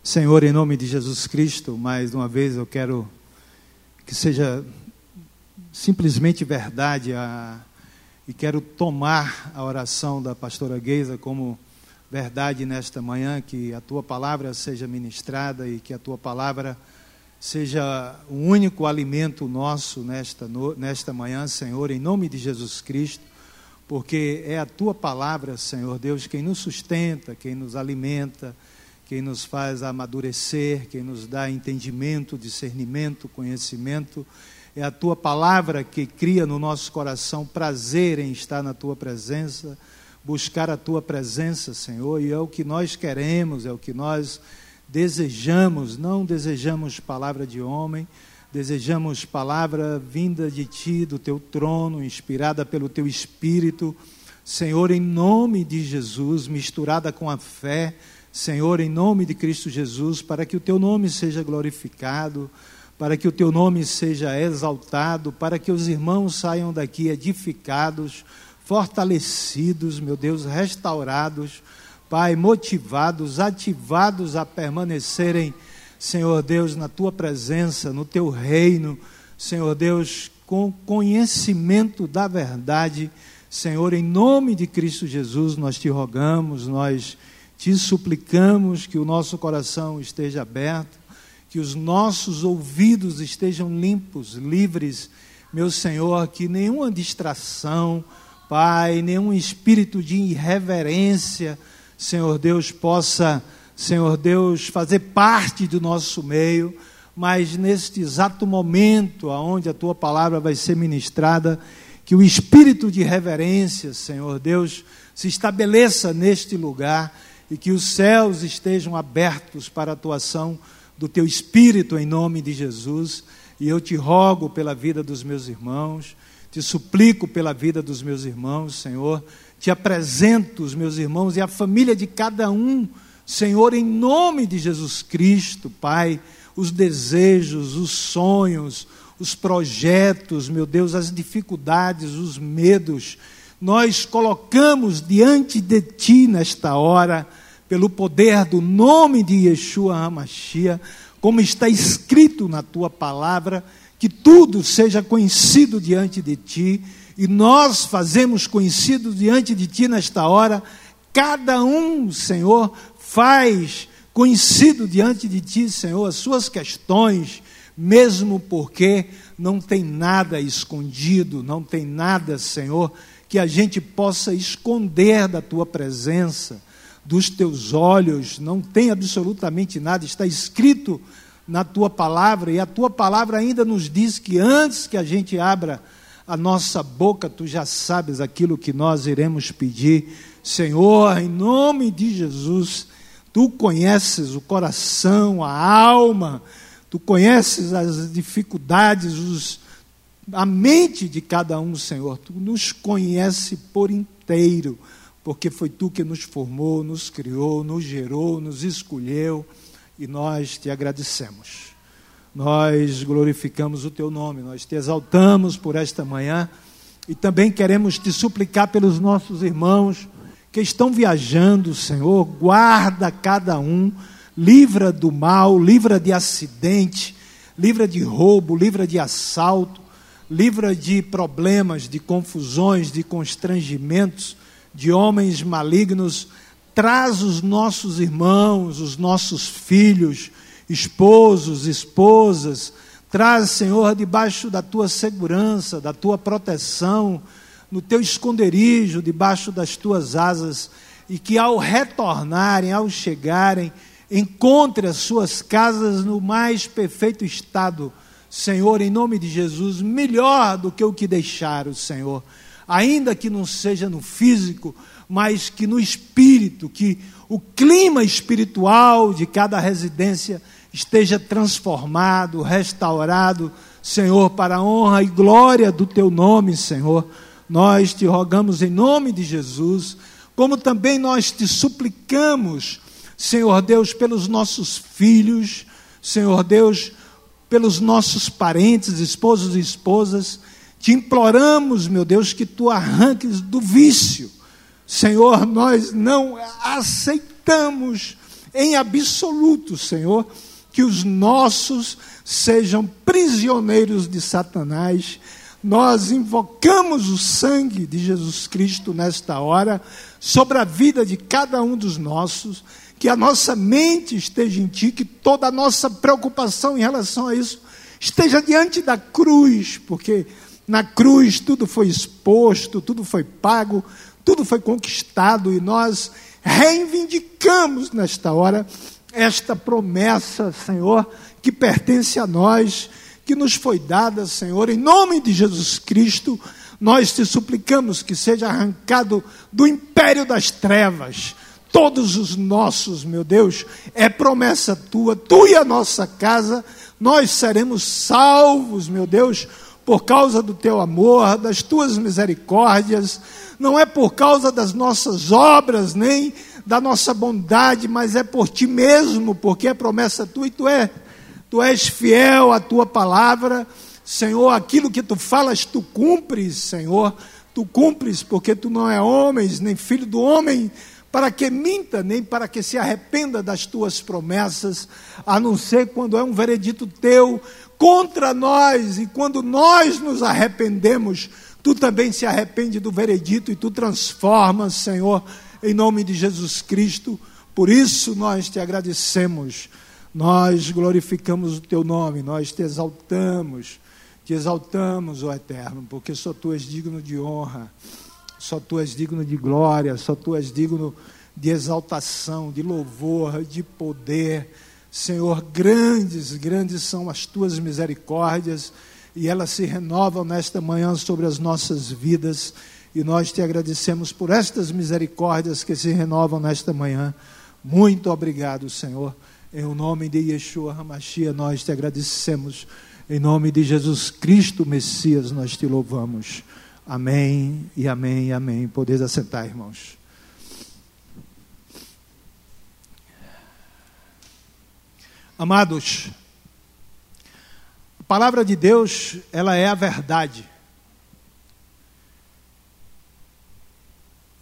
Senhor, em nome de Jesus Cristo, mais uma vez eu quero que seja simplesmente verdade a, e quero tomar a oração da pastora Geisa como verdade nesta manhã, que a tua palavra seja ministrada e que a tua palavra seja o único alimento nosso nesta, nesta manhã, Senhor, em nome de Jesus Cristo, porque é a tua palavra, Senhor Deus, quem nos sustenta, quem nos alimenta quem nos faz amadurecer, quem nos dá entendimento, discernimento, conhecimento. É a tua palavra que cria no nosso coração prazer em estar na tua presença, buscar a tua presença, Senhor, e é o que nós queremos, é o que nós desejamos. Não desejamos palavra de homem, desejamos palavra vinda de ti, do teu trono, inspirada pelo teu espírito. Senhor, em nome de Jesus, misturada com a fé, Senhor, em nome de Cristo Jesus, para que o teu nome seja glorificado, para que o teu nome seja exaltado, para que os irmãos saiam daqui edificados, fortalecidos, meu Deus, restaurados, Pai, motivados, ativados a permanecerem, Senhor Deus, na tua presença, no teu reino, Senhor Deus, com conhecimento da verdade. Senhor, em nome de Cristo Jesus, nós te rogamos, nós te suplicamos que o nosso coração esteja aberto, que os nossos ouvidos estejam limpos, livres, meu Senhor, que nenhuma distração, Pai, nenhum espírito de irreverência, Senhor Deus, possa, Senhor Deus, fazer parte do nosso meio, mas neste exato momento, aonde a tua palavra vai ser ministrada, que o espírito de reverência, Senhor Deus, se estabeleça neste lugar e que os céus estejam abertos para a atuação do teu Espírito em nome de Jesus. E eu te rogo pela vida dos meus irmãos, te suplico pela vida dos meus irmãos, Senhor. Te apresento os meus irmãos e a família de cada um, Senhor, em nome de Jesus Cristo, Pai. Os desejos, os sonhos, os projetos, meu Deus, as dificuldades, os medos, nós colocamos diante de Ti nesta hora pelo poder do nome de Yeshua HaMashiach, como está escrito na tua palavra, que tudo seja conhecido diante de ti, e nós fazemos conhecido diante de ti nesta hora, cada um, Senhor, faz conhecido diante de ti, Senhor, as suas questões, mesmo porque não tem nada escondido, não tem nada, Senhor, que a gente possa esconder da tua presença dos teus olhos, não tem absolutamente nada, está escrito na tua palavra, e a tua palavra ainda nos diz que antes que a gente abra a nossa boca, tu já sabes aquilo que nós iremos pedir. Senhor, em nome de Jesus, tu conheces o coração, a alma, tu conheces as dificuldades, os, a mente de cada um, Senhor, tu nos conhece por inteiro porque foi tu que nos formou, nos criou, nos gerou, nos escolheu. E nós te agradecemos. Nós glorificamos o teu nome, nós te exaltamos por esta manhã. E também queremos te suplicar pelos nossos irmãos que estão viajando, Senhor, guarda cada um, livra do mal, livra de acidente, livra de roubo, livra de assalto, livra de problemas, de confusões, de constrangimentos de homens malignos, traz os nossos irmãos, os nossos filhos, esposos, esposas, traz, Senhor, debaixo da tua segurança, da tua proteção, no teu esconderijo, debaixo das tuas asas, e que ao retornarem, ao chegarem, encontre as suas casas no mais perfeito estado, Senhor, em nome de Jesus, melhor do que o que deixaram, Senhor ainda que não seja no físico, mas que no espírito, que o clima espiritual de cada residência esteja transformado, restaurado, Senhor, para a honra e glória do teu nome, Senhor. Nós te rogamos em nome de Jesus, como também nós te suplicamos, Senhor Deus, pelos nossos filhos, Senhor Deus, pelos nossos parentes, esposos e esposas, te imploramos, meu Deus, que tu arranques do vício. Senhor, nós não aceitamos em absoluto, Senhor, que os nossos sejam prisioneiros de Satanás. Nós invocamos o sangue de Jesus Cristo nesta hora sobre a vida de cada um dos nossos, que a nossa mente esteja em Ti, que toda a nossa preocupação em relação a isso esteja diante da cruz, porque na cruz tudo foi exposto, tudo foi pago, tudo foi conquistado e nós reivindicamos nesta hora esta promessa, Senhor, que pertence a nós, que nos foi dada, Senhor, em nome de Jesus Cristo. Nós te suplicamos que seja arrancado do império das trevas todos os nossos, meu Deus, é promessa tua, tu e a nossa casa, nós seremos salvos, meu Deus, por causa do teu amor, das tuas misericórdias, não é por causa das nossas obras, nem da nossa bondade, mas é por ti mesmo, porque é promessa tua e tu é, tu és fiel à tua palavra. Senhor, aquilo que tu falas, tu cumpres, Senhor. Tu cumpres, porque tu não é homem, nem filho do homem, para que minta, nem para que se arrependa das tuas promessas, a não ser quando é um veredito teu contra nós, e quando nós nos arrependemos, tu também se arrepende do veredito e tu transformas, Senhor, em nome de Jesus Cristo. Por isso nós te agradecemos, nós glorificamos o teu nome, nós te exaltamos, te exaltamos, ó Eterno, porque só tu és digno de honra, só tu és digno de glória, só tu és digno de exaltação, de louvor, de poder. Senhor, grandes, grandes são as tuas misericórdias e elas se renovam nesta manhã sobre as nossas vidas. E nós te agradecemos por estas misericórdias que se renovam nesta manhã. Muito obrigado, Senhor. Em nome de Yeshua Hamashia, nós te agradecemos. Em nome de Jesus Cristo, Messias, nós te louvamos. Amém e amém e amém. Podeis assentar, irmãos. Amados, a palavra de Deus, ela é a verdade.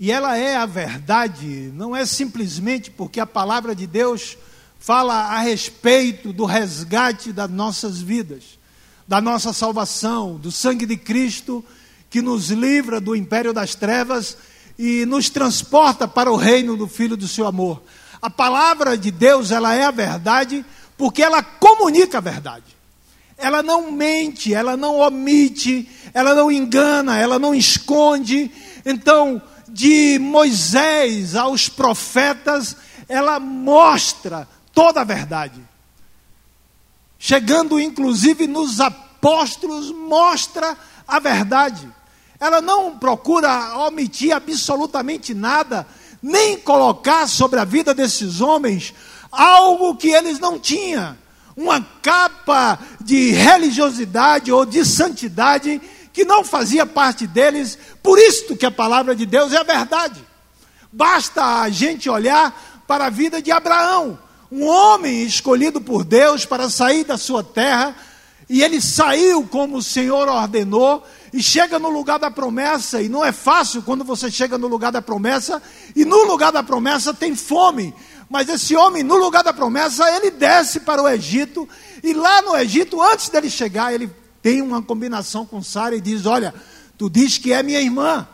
E ela é a verdade, não é simplesmente porque a palavra de Deus fala a respeito do resgate das nossas vidas, da nossa salvação, do sangue de Cristo que nos livra do império das trevas e nos transporta para o reino do Filho do seu amor. A palavra de Deus, ela é a verdade porque ela comunica a verdade. Ela não mente, ela não omite, ela não engana, ela não esconde. Então, de Moisés aos profetas, ela mostra toda a verdade. Chegando inclusive nos apóstolos, mostra a verdade. Ela não procura omitir absolutamente nada, nem colocar sobre a vida desses homens algo que eles não tinham, uma capa de religiosidade ou de santidade que não fazia parte deles, por isso que a palavra de Deus é a verdade. Basta a gente olhar para a vida de Abraão, um homem escolhido por Deus para sair da sua terra, e ele saiu como o Senhor ordenou, e chega no lugar da promessa, e não é fácil quando você chega no lugar da promessa, e no lugar da promessa tem fome. Mas esse homem, no lugar da promessa, ele desce para o Egito, e lá no Egito, antes dele chegar, ele tem uma combinação com Sara e diz: Olha, tu diz que é minha irmã.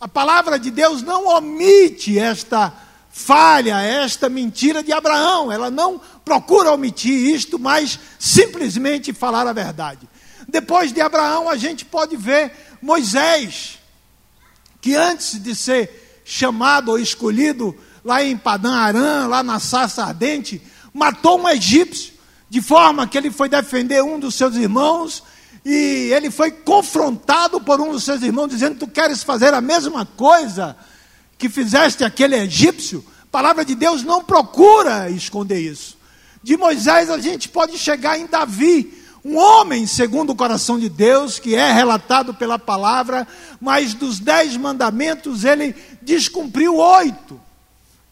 A palavra de Deus não omite esta falha, esta mentira de Abraão. Ela não procura omitir isto, mas simplesmente falar a verdade. Depois de Abraão, a gente pode ver Moisés, que antes de ser chamado ou escolhido lá em Padã Arã, lá na sarça ardente, matou um egípcio de forma que ele foi defender um dos seus irmãos e ele foi confrontado por um dos seus irmãos, dizendo: Tu queres fazer a mesma coisa que fizeste aquele egípcio? A palavra de Deus não procura esconder isso. De Moisés a gente pode chegar em Davi, um homem segundo o coração de Deus, que é relatado pela palavra, mas dos dez mandamentos ele descumpriu oito.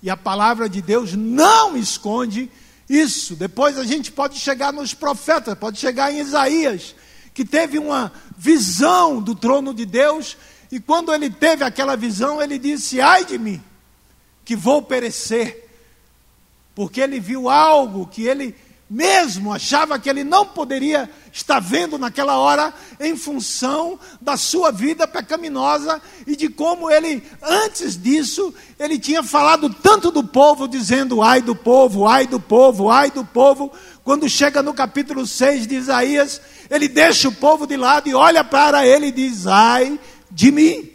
E a palavra de Deus não esconde isso. Depois a gente pode chegar nos profetas, pode chegar em Isaías, que teve uma visão do trono de Deus, e quando ele teve aquela visão, ele disse: Ai de mim, que vou perecer. porque ele viu algo que ele mesmo achava que ele não poderia estar vendo naquela hora, em função da sua vida pecaminosa e de como ele, antes disso, ele tinha falado tanto do povo, dizendo: ai do povo, ai do povo, ai do povo. Quando chega no capítulo 6 de Isaías, ele deixa o povo de lado e olha para ele e diz: ai de mim.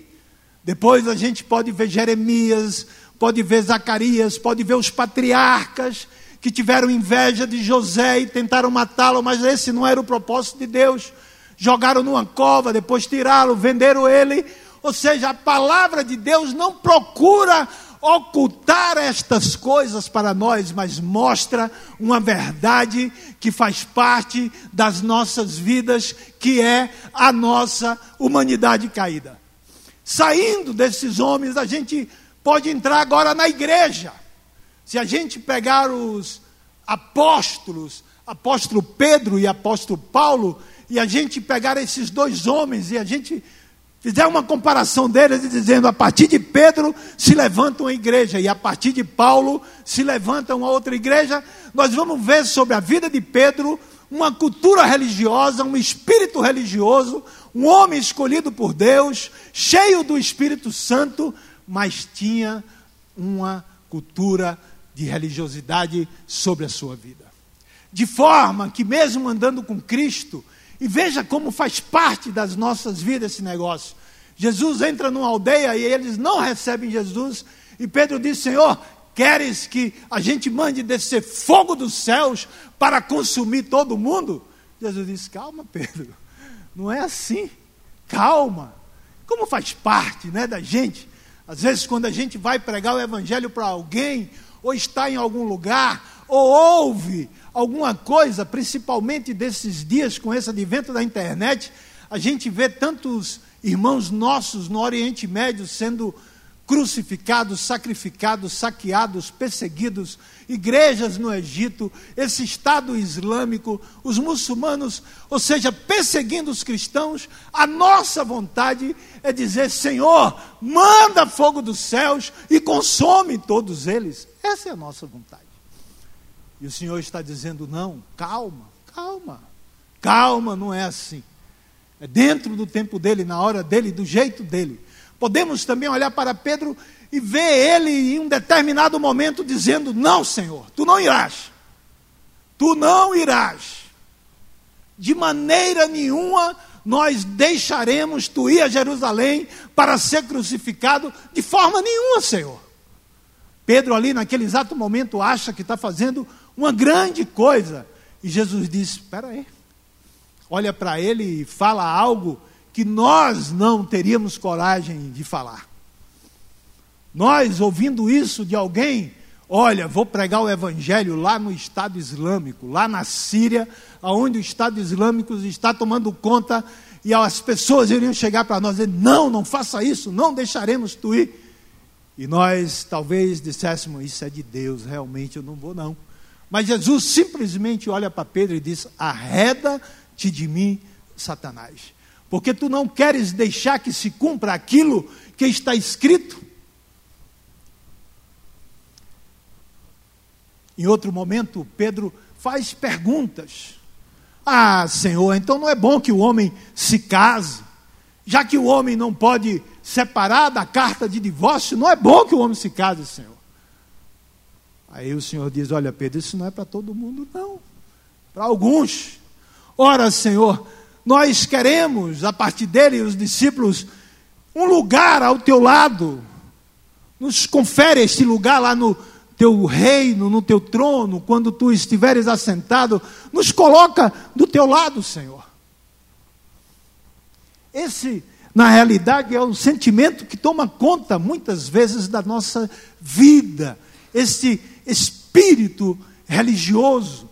Depois a gente pode ver Jeremias, pode ver Zacarias, pode ver os patriarcas que tiveram inveja de José e tentaram matá-lo, mas esse não era o propósito de Deus. Jogaram numa cova, depois tiraram, venderam ele. Ou seja, a palavra de Deus não procura ocultar estas coisas para nós, mas mostra uma verdade que faz parte das nossas vidas, que é a nossa humanidade caída. Saindo desses homens, a gente pode entrar agora na igreja. Se a gente pegar os apóstolos, apóstolo Pedro e apóstolo Paulo, e a gente pegar esses dois homens e a gente fizer uma comparação deles dizendo a partir de Pedro se levanta uma igreja e a partir de Paulo se levanta uma outra igreja, nós vamos ver sobre a vida de Pedro uma cultura religiosa, um espírito religioso, um homem escolhido por Deus, cheio do Espírito Santo, mas tinha uma cultura religiosa de religiosidade sobre a sua vida. De forma que, mesmo andando com Cristo, e veja como faz parte das nossas vidas esse negócio. Jesus entra numa aldeia e eles não recebem Jesus, e Pedro diz: Senhor, queres que a gente mande descer fogo dos céus para consumir todo mundo? Jesus diz: Calma, Pedro, não é assim. Calma. Como faz parte né, da gente, às vezes, quando a gente vai pregar o evangelho para alguém, ou está em algum lugar, ou ouve alguma coisa, principalmente desses dias com esse advento da internet, a gente vê tantos irmãos nossos no Oriente Médio sendo crucificados, sacrificados, saqueados, perseguidos, igrejas no Egito, esse Estado Islâmico, os muçulmanos, ou seja, perseguindo os cristãos, a nossa vontade é dizer: Senhor, manda fogo dos céus e consome todos eles. Essa é a nossa vontade. E o Senhor está dizendo: não, calma, calma, calma, não é assim. É dentro do tempo dele, na hora dele, do jeito dele. Podemos também olhar para Pedro e ver ele em um determinado momento dizendo: Não, Senhor, tu não irás. Tu não irás. De maneira nenhuma nós deixaremos tu ir a Jerusalém para ser crucificado, de forma nenhuma, Senhor. Pedro, ali naquele exato momento, acha que está fazendo uma grande coisa. E Jesus diz: Espera aí. Olha para ele e fala algo que nós não teríamos coragem de falar. Nós, ouvindo isso de alguém, olha, vou pregar o evangelho lá no Estado Islâmico, lá na Síria, onde o Estado Islâmico está tomando conta, e as pessoas iriam chegar para nós e dizer: não, não faça isso, não deixaremos tu ir. E nós talvez disséssemos: isso é de Deus, realmente eu não vou, não. Mas Jesus simplesmente olha para Pedro e diz: arreda-te de mim, Satanás porque tu não queres deixar que se cumpra aquilo que está escrito. Em outro momento, Pedro faz perguntas. Ah, Senhor, então não é bom que o homem se case, já que o homem não pode separar da carta de divórcio, não é bom que o homem se case, Senhor. Aí o Senhor diz: Olha, Pedro, isso não é para todo mundo, não. Para alguns. Ora, Senhor, nós queremos, a partir dele, os discípulos, um lugar ao teu lado. Nos confere este lugar lá no teu reino, no teu trono, quando tu estiveres assentado. Nos coloca do teu lado, Senhor. Esse, na realidade, é o sentimento que toma conta, muitas vezes, da nossa vida. Esse espírito religioso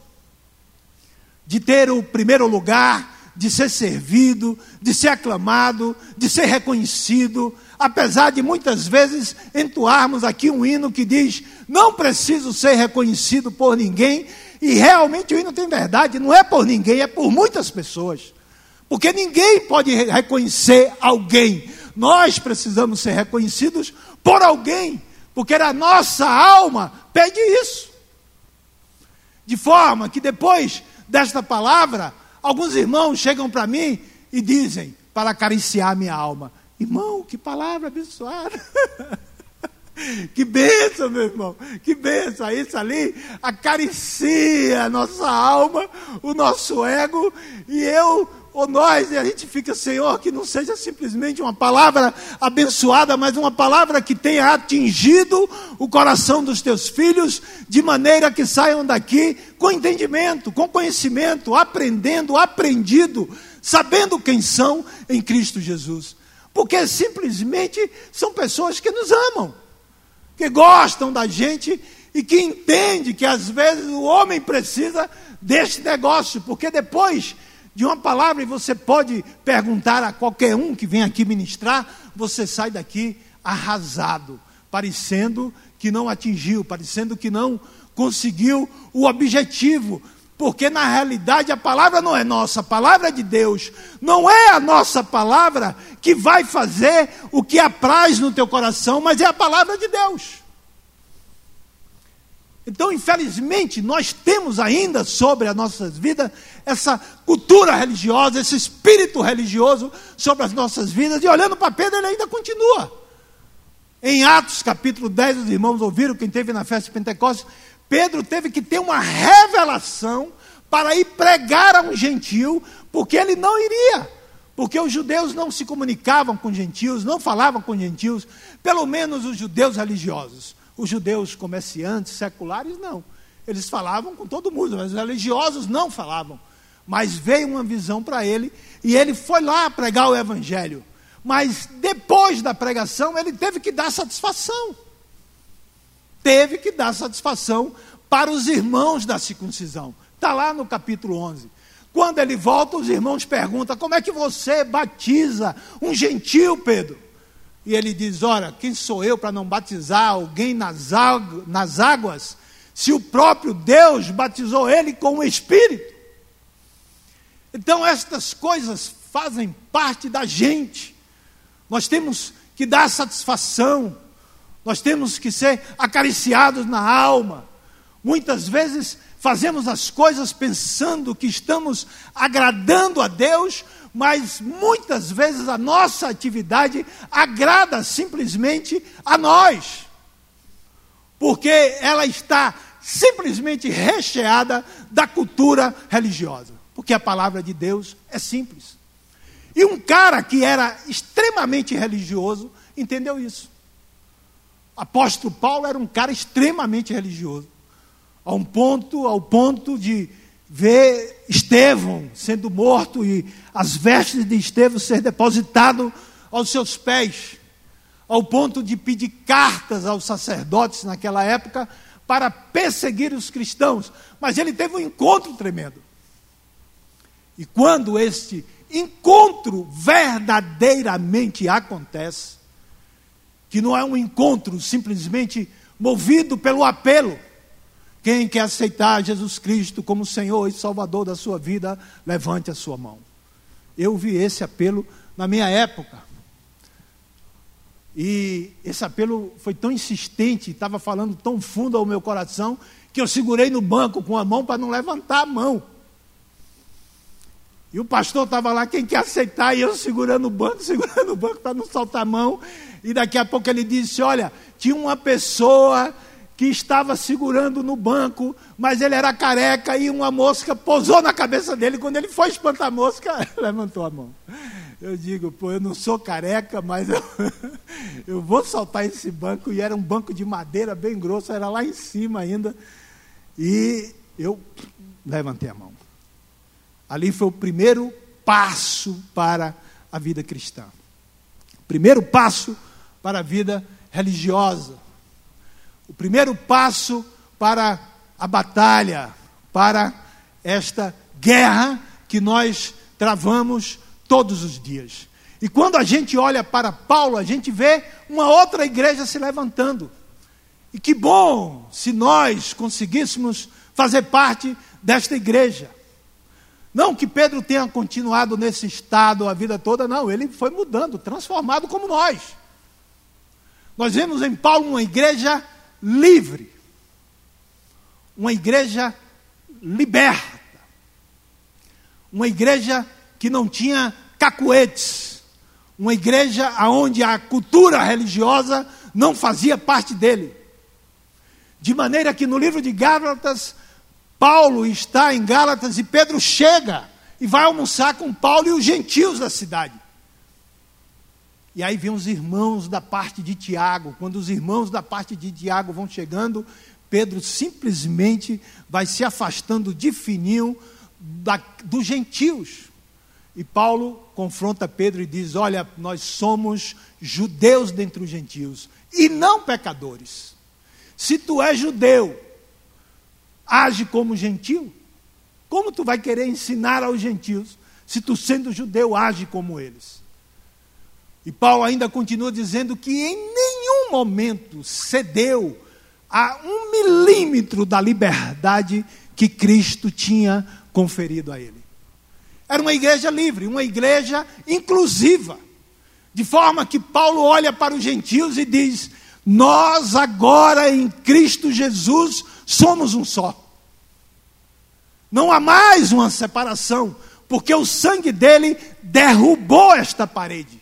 de ter o primeiro lugar de ser servido, de ser aclamado, de ser reconhecido, apesar de muitas vezes entoarmos aqui um hino que diz: não preciso ser reconhecido por ninguém, e realmente o hino tem verdade, não é por ninguém, é por muitas pessoas. Porque ninguém pode reconhecer alguém. Nós precisamos ser reconhecidos por alguém, porque a nossa alma pede isso. De forma que depois desta palavra, alguns irmãos chegam para mim e dizem, para acariciar minha alma: Irmão, que palavra abençoada! Que bênção, meu irmão, que bênção. Isso ali acaricia a nossa alma, o nosso ego, e eu ou nós, e a gente fica, Senhor, que não seja simplesmente uma palavra abençoada, mas uma palavra que tenha atingido o coração dos teus filhos, de maneira que saiam daqui com entendimento, com conhecimento, aprendendo, aprendido, sabendo quem são em Cristo Jesus. Porque simplesmente são pessoas que nos amam, que gostam da gente e que entendem que às vezes o homem precisa deste negócio, porque depois de uma palavra, e você pode perguntar a qualquer um que vem aqui ministrar, você sai daqui arrasado, parecendo que não atingiu, parecendo que não conseguiu o objetivo, porque na realidade a palavra não é nossa, a palavra é de Deus. Não é a nossa palavra que vai fazer o que apraz no teu coração, mas é a palavra de Deus. Então, infelizmente, nós temos ainda sobre as nossas vidas essa cultura religiosa, esse espírito religioso sobre as nossas vidas, e olhando para Pedro, ele ainda continua. Em Atos capítulo 10, os irmãos ouviram, quem teve na festa de Pentecostes, Pedro teve que ter uma revelação para ir pregar a um gentil, porque ele não iria, porque os judeus não se comunicavam com gentios, não falavam com gentios, pelo menos os judeus religiosos. Os judeus comerciantes, seculares, não. Eles falavam com todo mundo, mas os religiosos não falavam. Mas veio uma visão para ele e ele foi lá pregar o evangelho. Mas depois da pregação, ele teve que dar satisfação. Teve que dar satisfação para os irmãos da circuncisão. Está lá no capítulo 11. Quando ele volta, os irmãos perguntam: como é que você batiza um gentil, Pedro? E ele diz: Ora, quem sou eu para não batizar alguém nas, nas águas, se o próprio Deus batizou ele com o Espírito? Então, estas coisas fazem parte da gente. Nós temos que dar satisfação, nós temos que ser acariciados na alma. Muitas vezes fazemos as coisas pensando que estamos agradando a Deus, mas muitas vezes a nossa atividade agrada simplesmente a nós, porque ela está simplesmente recheada da cultura religiosa, porque a palavra de Deus é simples. E um cara que era extremamente religioso entendeu isso. Apóstolo Paulo era um cara extremamente religioso, a um ponto, ao ponto de ver Estevão sendo morto e as vestes de Estevão ser depositado aos seus pés, ao ponto de pedir cartas aos sacerdotes naquela época para perseguir os cristãos. Mas ele teve um encontro tremendo. E quando este encontro verdadeiramente acontece, que não é um encontro simplesmente movido pelo apelo, quem quer aceitar Jesus Cristo como Senhor e Salvador da sua vida, levante a sua mão. Eu vi esse apelo na minha época. E esse apelo foi tão insistente, estava falando tão fundo ao meu coração, que eu segurei no banco com a mão para não levantar a mão. E o pastor estava lá, quem quer aceitar, e eu segurando o banco, segurando o banco para não soltar a mão. E daqui a pouco ele disse: Olha, tinha uma pessoa que estava segurando no banco, mas ele era careca e uma mosca pousou na cabeça dele. Quando ele foi espantar a mosca, levantou a mão. Eu digo, pô, eu não sou careca, mas eu, eu vou saltar esse banco. E era um banco de madeira bem grosso, era lá em cima ainda. E eu levantei a mão. Ali foi o primeiro passo para a vida cristã. Primeiro passo para a vida religiosa o primeiro passo para a batalha, para esta guerra que nós travamos todos os dias. E quando a gente olha para Paulo, a gente vê uma outra igreja se levantando. E que bom se nós conseguíssemos fazer parte desta igreja. Não que Pedro tenha continuado nesse estado a vida toda, não, ele foi mudando, transformado como nós. Nós vemos em Paulo uma igreja livre. Uma igreja liberta. Uma igreja que não tinha cacuetes. Uma igreja onde a cultura religiosa não fazia parte dele. De maneira que no livro de Gálatas, Paulo está em Gálatas e Pedro chega e vai almoçar com Paulo e os gentios da cidade. E aí vem os irmãos da parte de Tiago. Quando os irmãos da parte de Tiago vão chegando, Pedro simplesmente vai se afastando de fininho da, dos gentios. E Paulo confronta Pedro e diz: Olha, nós somos judeus dentre os gentios e não pecadores. Se tu és judeu, age como gentil. Como tu vai querer ensinar aos gentios se tu sendo judeu age como eles? E Paulo ainda continua dizendo que em nenhum momento cedeu a um milímetro da liberdade que Cristo tinha conferido a ele. Era uma igreja livre, uma igreja inclusiva. De forma que Paulo olha para os gentios e diz: Nós agora em Cristo Jesus somos um só. Não há mais uma separação, porque o sangue dele derrubou esta parede.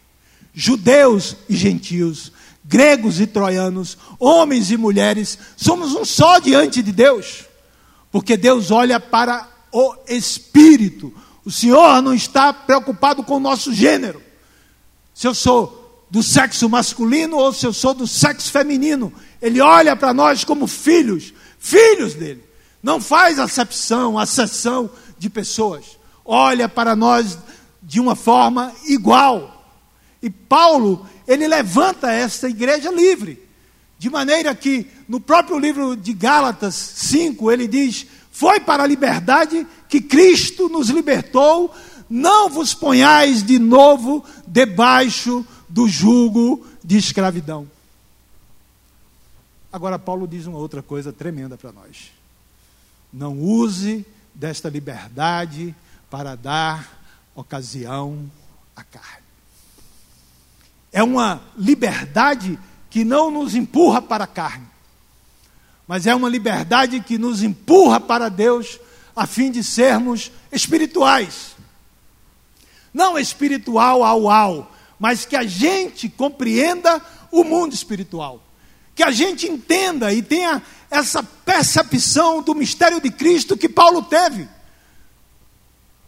Judeus e gentios, gregos e troianos, homens e mulheres, somos um só diante de Deus, porque Deus olha para o espírito. O Senhor não está preocupado com o nosso gênero. Se eu sou do sexo masculino ou se eu sou do sexo feminino, Ele olha para nós como filhos, filhos dele. Não faz acepção, acessão de pessoas. Olha para nós de uma forma igual. E Paulo, ele levanta esta igreja livre. De maneira que, no próprio livro de Gálatas 5, ele diz: Foi para a liberdade que Cristo nos libertou, não vos ponhais de novo debaixo do jugo de escravidão. Agora, Paulo diz uma outra coisa tremenda para nós. Não use desta liberdade para dar ocasião à carne. É uma liberdade que não nos empurra para a carne, mas é uma liberdade que nos empurra para Deus a fim de sermos espirituais. Não espiritual ao ao, mas que a gente compreenda o mundo espiritual. Que a gente entenda e tenha essa percepção do mistério de Cristo que Paulo teve.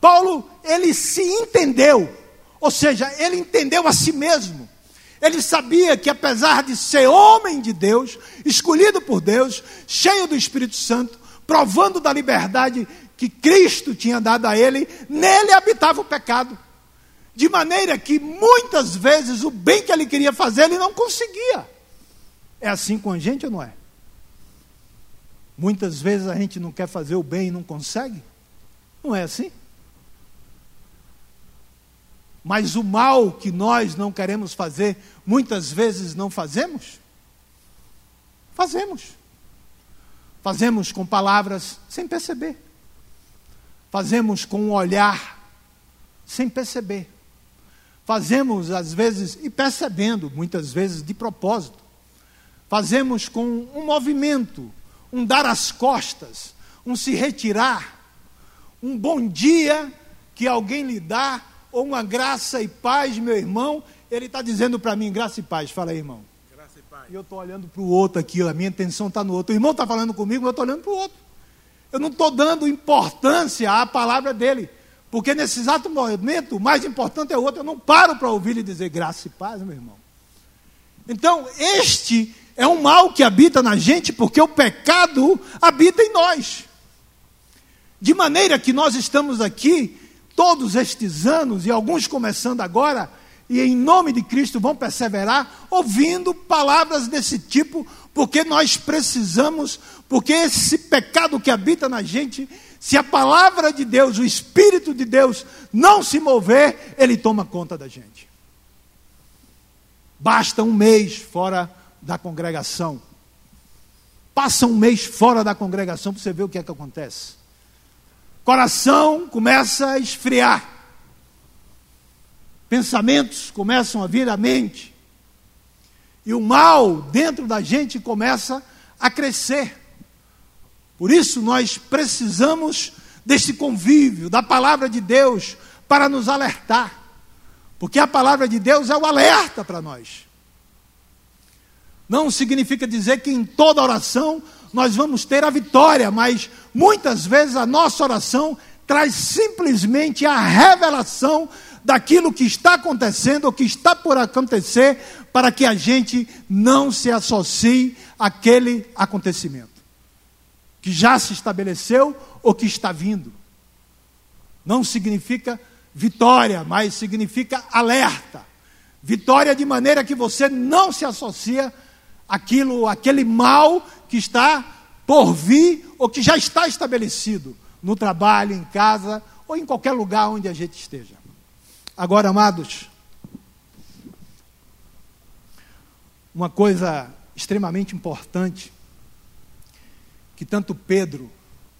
Paulo, ele se entendeu, ou seja, ele entendeu a si mesmo. Ele sabia que, apesar de ser homem de Deus, escolhido por Deus, cheio do Espírito Santo, provando da liberdade que Cristo tinha dado a ele, nele habitava o pecado. De maneira que muitas vezes o bem que ele queria fazer, ele não conseguia. É assim com a gente ou não é? Muitas vezes a gente não quer fazer o bem e não consegue. Não é assim? Mas o mal que nós não queremos fazer, muitas vezes não fazemos? Fazemos. Fazemos com palavras sem perceber. Fazemos com um olhar sem perceber. Fazemos às vezes e percebendo, muitas vezes de propósito. Fazemos com um movimento, um dar as costas, um se retirar, um bom dia que alguém lhe dá, ou uma graça e paz, meu irmão. Ele está dizendo para mim, graça e paz. Fala aí, irmão. Graça e paz. E eu estou olhando para o outro aqui, a minha atenção está no outro. O irmão está falando comigo, eu estou olhando para o outro. Eu não estou dando importância à palavra dele. Porque nesse exato momento, o mais importante é o outro. Eu não paro para ouvir ele dizer graça e paz, meu irmão. Então, este é um mal que habita na gente, porque o pecado habita em nós. De maneira que nós estamos aqui, todos estes anos, e alguns começando agora, e em nome de Cristo vão perseverar, ouvindo palavras desse tipo, porque nós precisamos, porque esse pecado que habita na gente, se a palavra de Deus, o Espírito de Deus não se mover, ele toma conta da gente. Basta um mês fora da congregação. Passa um mês fora da congregação para você ver o que é que acontece. Coração começa a esfriar. Pensamentos começam a vir à mente. E o mal dentro da gente começa a crescer. Por isso nós precisamos desse convívio, da palavra de Deus, para nos alertar. Porque a palavra de Deus é o alerta para nós. Não significa dizer que em toda oração nós vamos ter a vitória, mas muitas vezes a nossa oração traz simplesmente a revelação daquilo que está acontecendo ou que está por acontecer, para que a gente não se associe àquele acontecimento que já se estabeleceu ou que está vindo. Não significa vitória, mas significa alerta. Vitória de maneira que você não se associa àquilo, àquele mal que está por vir ou que já está estabelecido no trabalho, em casa ou em qualquer lugar onde a gente esteja. Agora, amados, uma coisa extremamente importante que tanto Pedro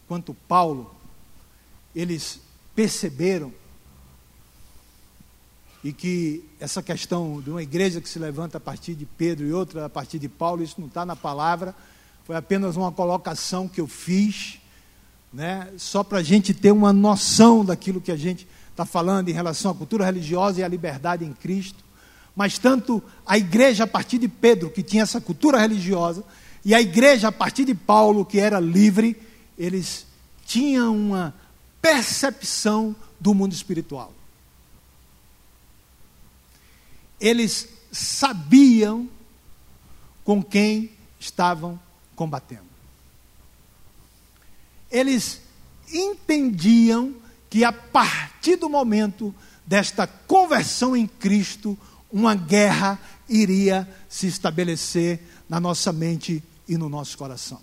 quanto Paulo eles perceberam e que essa questão de uma igreja que se levanta a partir de Pedro e outra a partir de Paulo, isso não está na palavra, foi apenas uma colocação que eu fiz, né, só para a gente ter uma noção daquilo que a gente está falando em relação à cultura religiosa e à liberdade em Cristo. Mas tanto a igreja a partir de Pedro, que tinha essa cultura religiosa, e a igreja a partir de Paulo, que era livre, eles tinham uma percepção do mundo espiritual. Eles sabiam com quem estavam combatendo. Eles entendiam que a partir do momento desta conversão em Cristo, uma guerra iria se estabelecer na nossa mente e no nosso coração.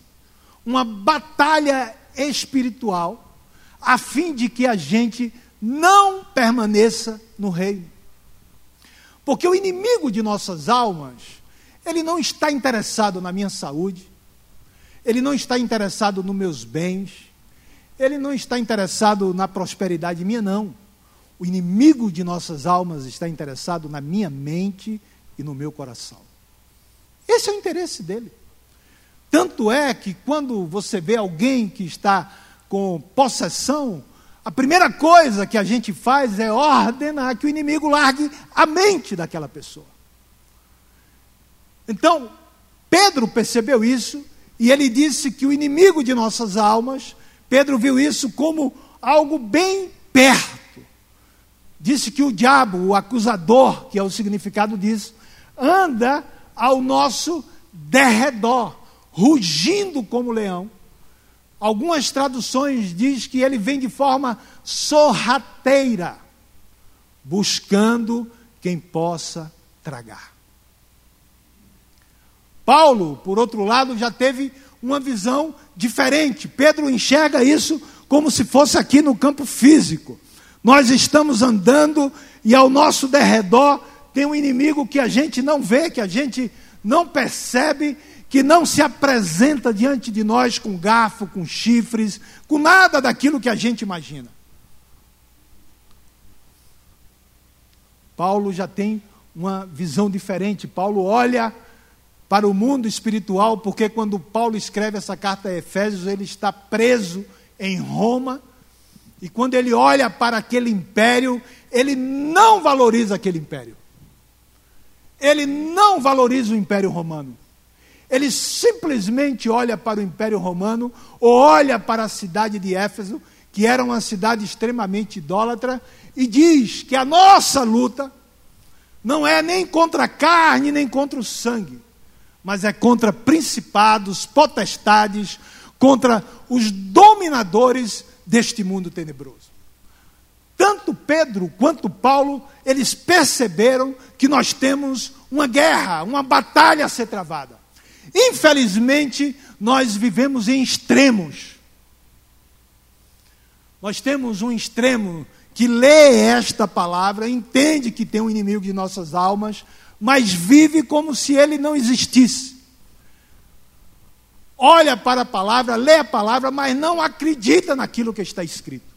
Uma batalha espiritual, a fim de que a gente não permaneça no reino. Porque o inimigo de nossas almas, ele não está interessado na minha saúde, ele não está interessado nos meus bens, ele não está interessado na prosperidade minha, não. O inimigo de nossas almas está interessado na minha mente e no meu coração. Esse é o interesse dele. Tanto é que quando você vê alguém que está com possessão, a primeira coisa que a gente faz é ordenar que o inimigo largue a mente daquela pessoa. Então, Pedro percebeu isso e ele disse que o inimigo de nossas almas, Pedro viu isso como algo bem perto. Disse que o diabo, o acusador, que é o significado disso, anda ao nosso derredor, rugindo como leão. Algumas traduções diz que ele vem de forma sorrateira, buscando quem possa tragar. Paulo, por outro lado, já teve uma visão diferente. Pedro enxerga isso como se fosse aqui no campo físico. Nós estamos andando e ao nosso derredor tem um inimigo que a gente não vê, que a gente não percebe, que não se apresenta diante de nós com garfo, com chifres, com nada daquilo que a gente imagina. Paulo já tem uma visão diferente. Paulo olha para o mundo espiritual, porque quando Paulo escreve essa carta a Efésios, ele está preso em Roma, e quando ele olha para aquele império, ele não valoriza aquele império. Ele não valoriza o império romano. Ele simplesmente olha para o império romano, ou olha para a cidade de Éfeso, que era uma cidade extremamente idólatra, e diz que a nossa luta não é nem contra a carne, nem contra o sangue, mas é contra principados, potestades, contra os dominadores deste mundo tenebroso. Tanto Pedro quanto Paulo, eles perceberam que nós temos uma guerra, uma batalha a ser travada. Infelizmente, nós vivemos em extremos. Nós temos um extremo que lê esta palavra, entende que tem um inimigo de nossas almas, mas vive como se ele não existisse. Olha para a palavra, lê a palavra, mas não acredita naquilo que está escrito.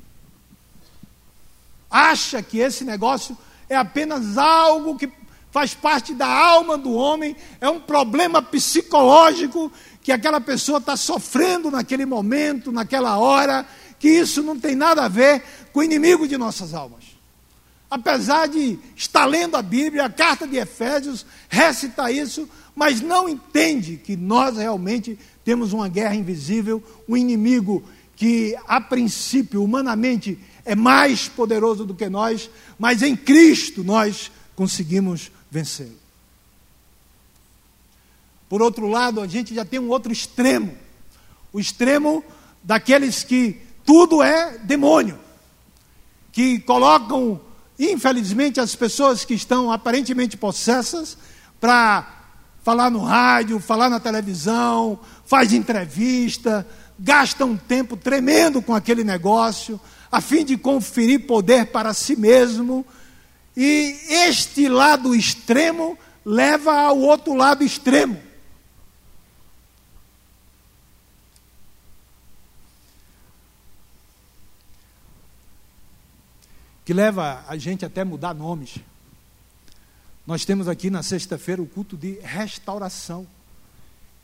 Acha que esse negócio é apenas algo que faz parte da alma do homem, é um problema psicológico que aquela pessoa está sofrendo naquele momento, naquela hora, que isso não tem nada a ver com o inimigo de nossas almas. Apesar de estar lendo a Bíblia, a carta de Efésios recita isso, mas não entende que nós realmente temos uma guerra invisível, um inimigo que, a princípio, humanamente, é mais poderoso do que nós, mas em Cristo nós conseguimos vencê-lo. Por outro lado, a gente já tem um outro extremo o extremo daqueles que tudo é demônio, que colocam, infelizmente, as pessoas que estão aparentemente possessas para falar no rádio, falar na televisão, faz entrevista, gasta um tempo tremendo com aquele negócio, a fim de conferir poder para si mesmo. E este lado extremo leva ao outro lado extremo. Que leva a gente até mudar nomes. Nós temos aqui na sexta-feira o culto de restauração,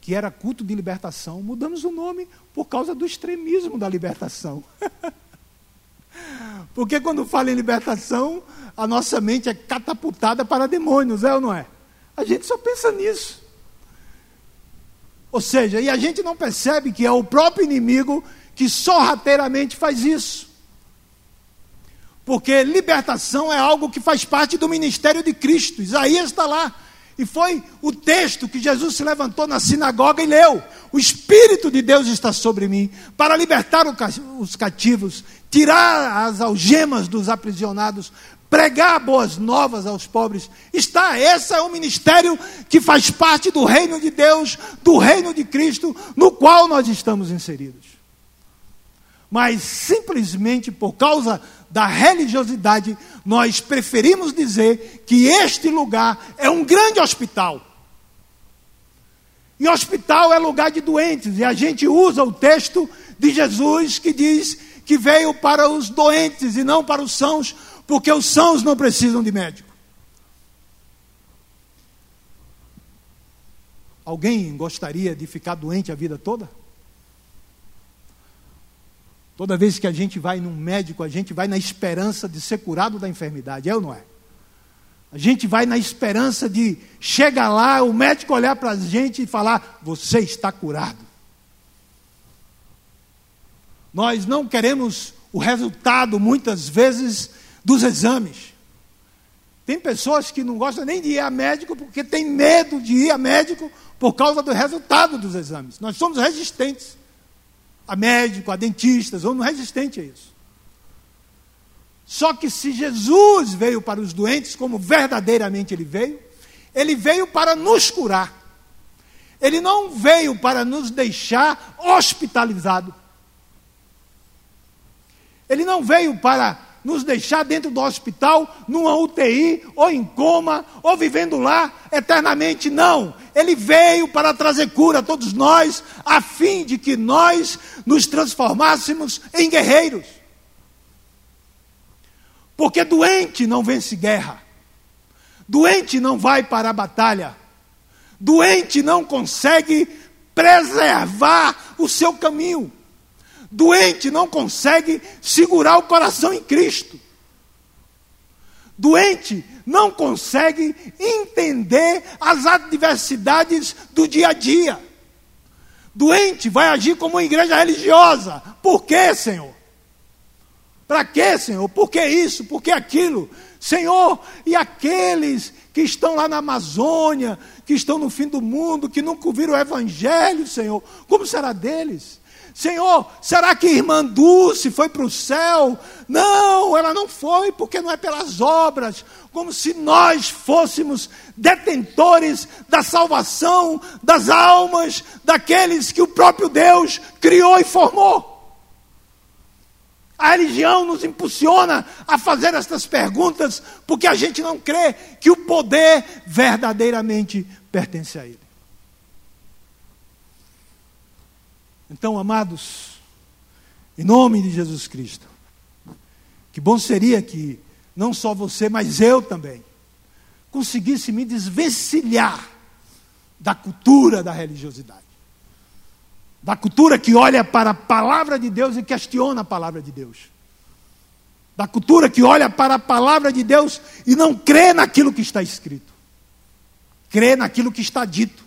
que era culto de libertação. Mudamos o nome por causa do extremismo da libertação. Porque quando fala em libertação, a nossa mente é catapultada para demônios, é ou não é? A gente só pensa nisso. Ou seja, e a gente não percebe que é o próprio inimigo que sorrateiramente faz isso. Porque libertação é algo que faz parte do ministério de Cristo. Isaías está lá. E foi o texto que Jesus se levantou na sinagoga e leu. O Espírito de Deus está sobre mim para libertar os cativos, tirar as algemas dos aprisionados, pregar boas novas aos pobres. Está, esse é o ministério que faz parte do reino de Deus, do reino de Cristo, no qual nós estamos inseridos. Mas simplesmente por causa da religiosidade, nós preferimos dizer que este lugar é um grande hospital. E hospital é lugar de doentes, e a gente usa o texto de Jesus que diz que veio para os doentes e não para os sãos, porque os sãos não precisam de médico. Alguém gostaria de ficar doente a vida toda? Toda vez que a gente vai num médico, a gente vai na esperança de ser curado da enfermidade, é ou não é? A gente vai na esperança de chegar lá, o médico olhar para a gente e falar: Você está curado. Nós não queremos o resultado, muitas vezes, dos exames. Tem pessoas que não gostam nem de ir a médico porque tem medo de ir a médico por causa do resultado dos exames. Nós somos resistentes a médico, a dentistas, vamos resistente a isso. Só que se Jesus veio para os doentes, como verdadeiramente ele veio, ele veio para nos curar. Ele não veio para nos deixar hospitalizado. Ele não veio para nos deixar dentro do hospital, numa UTI, ou em coma, ou vivendo lá eternamente. Não. Ele veio para trazer cura a todos nós, a fim de que nós nos transformássemos em guerreiros. Porque doente não vence guerra, doente não vai para a batalha, doente não consegue preservar o seu caminho. Doente não consegue segurar o coração em Cristo. Doente não consegue entender as adversidades do dia a dia. Doente vai agir como uma igreja religiosa. Por quê, Senhor? Para quê, Senhor? Por que isso? Por que aquilo? Senhor, e aqueles que estão lá na Amazônia, que estão no fim do mundo, que nunca ouviram o Evangelho, Senhor, como será deles? Senhor, será que irmã Dulce foi para o céu? Não, ela não foi, porque não é pelas obras, como se nós fôssemos detentores da salvação das almas daqueles que o próprio Deus criou e formou. A religião nos impulsiona a fazer estas perguntas porque a gente não crê que o poder verdadeiramente pertence a Ele. Então, amados, em nome de Jesus Cristo, que bom seria que não só você, mas eu também, conseguisse me desvencilhar da cultura da religiosidade. Da cultura que olha para a palavra de Deus e questiona a palavra de Deus. Da cultura que olha para a palavra de Deus e não crê naquilo que está escrito. Crê naquilo que está dito.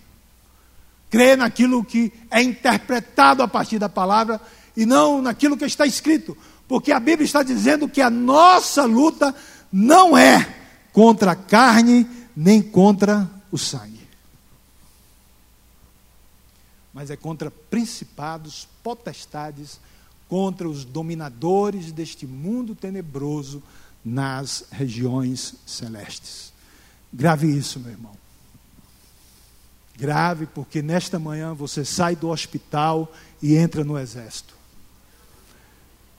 Crê naquilo que é interpretado a partir da palavra e não naquilo que está escrito. Porque a Bíblia está dizendo que a nossa luta não é contra a carne nem contra o sangue, mas é contra principados, potestades, contra os dominadores deste mundo tenebroso nas regiões celestes. Grave isso, meu irmão. Grave, porque nesta manhã você sai do hospital e entra no exército.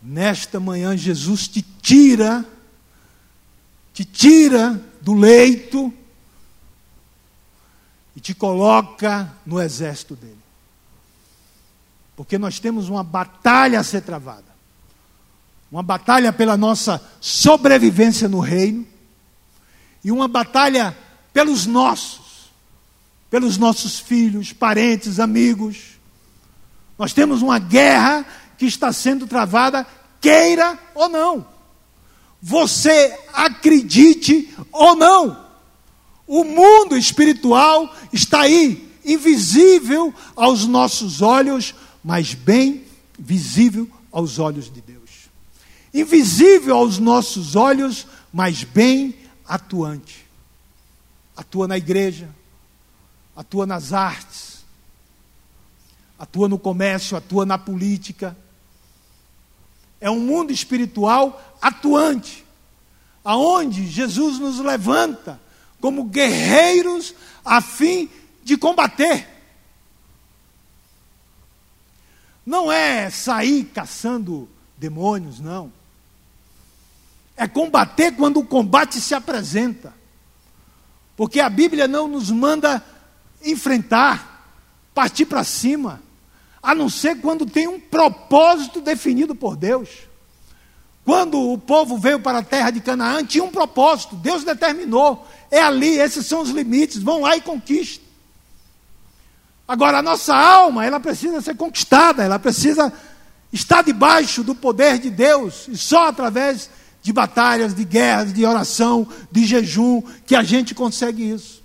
Nesta manhã Jesus te tira, te tira do leito e te coloca no exército dele. Porque nós temos uma batalha a ser travada. Uma batalha pela nossa sobrevivência no reino e uma batalha pelos nossos, pelos nossos filhos, parentes, amigos. Nós temos uma guerra que está sendo travada, queira ou não. Você acredite ou não. O mundo espiritual está aí, invisível aos nossos olhos, mas bem visível aos olhos de Deus. Invisível aos nossos olhos, mas bem atuante. Atua na igreja, atua nas artes, atua no comércio, atua na política. É um mundo espiritual atuante, aonde Jesus nos levanta como guerreiros a fim de combater. Não é sair caçando demônios, não. É combater quando o combate se apresenta. Porque a Bíblia não nos manda enfrentar, partir para cima, a não ser quando tem um propósito definido por Deus. Quando o povo veio para a terra de Canaã, tinha um propósito, Deus determinou. É ali, esses são os limites, vão lá e conquistem. Agora, a nossa alma, ela precisa ser conquistada, ela precisa estar debaixo do poder de Deus, e só através de batalhas, de guerras, de oração, de jejum, que a gente consegue isso.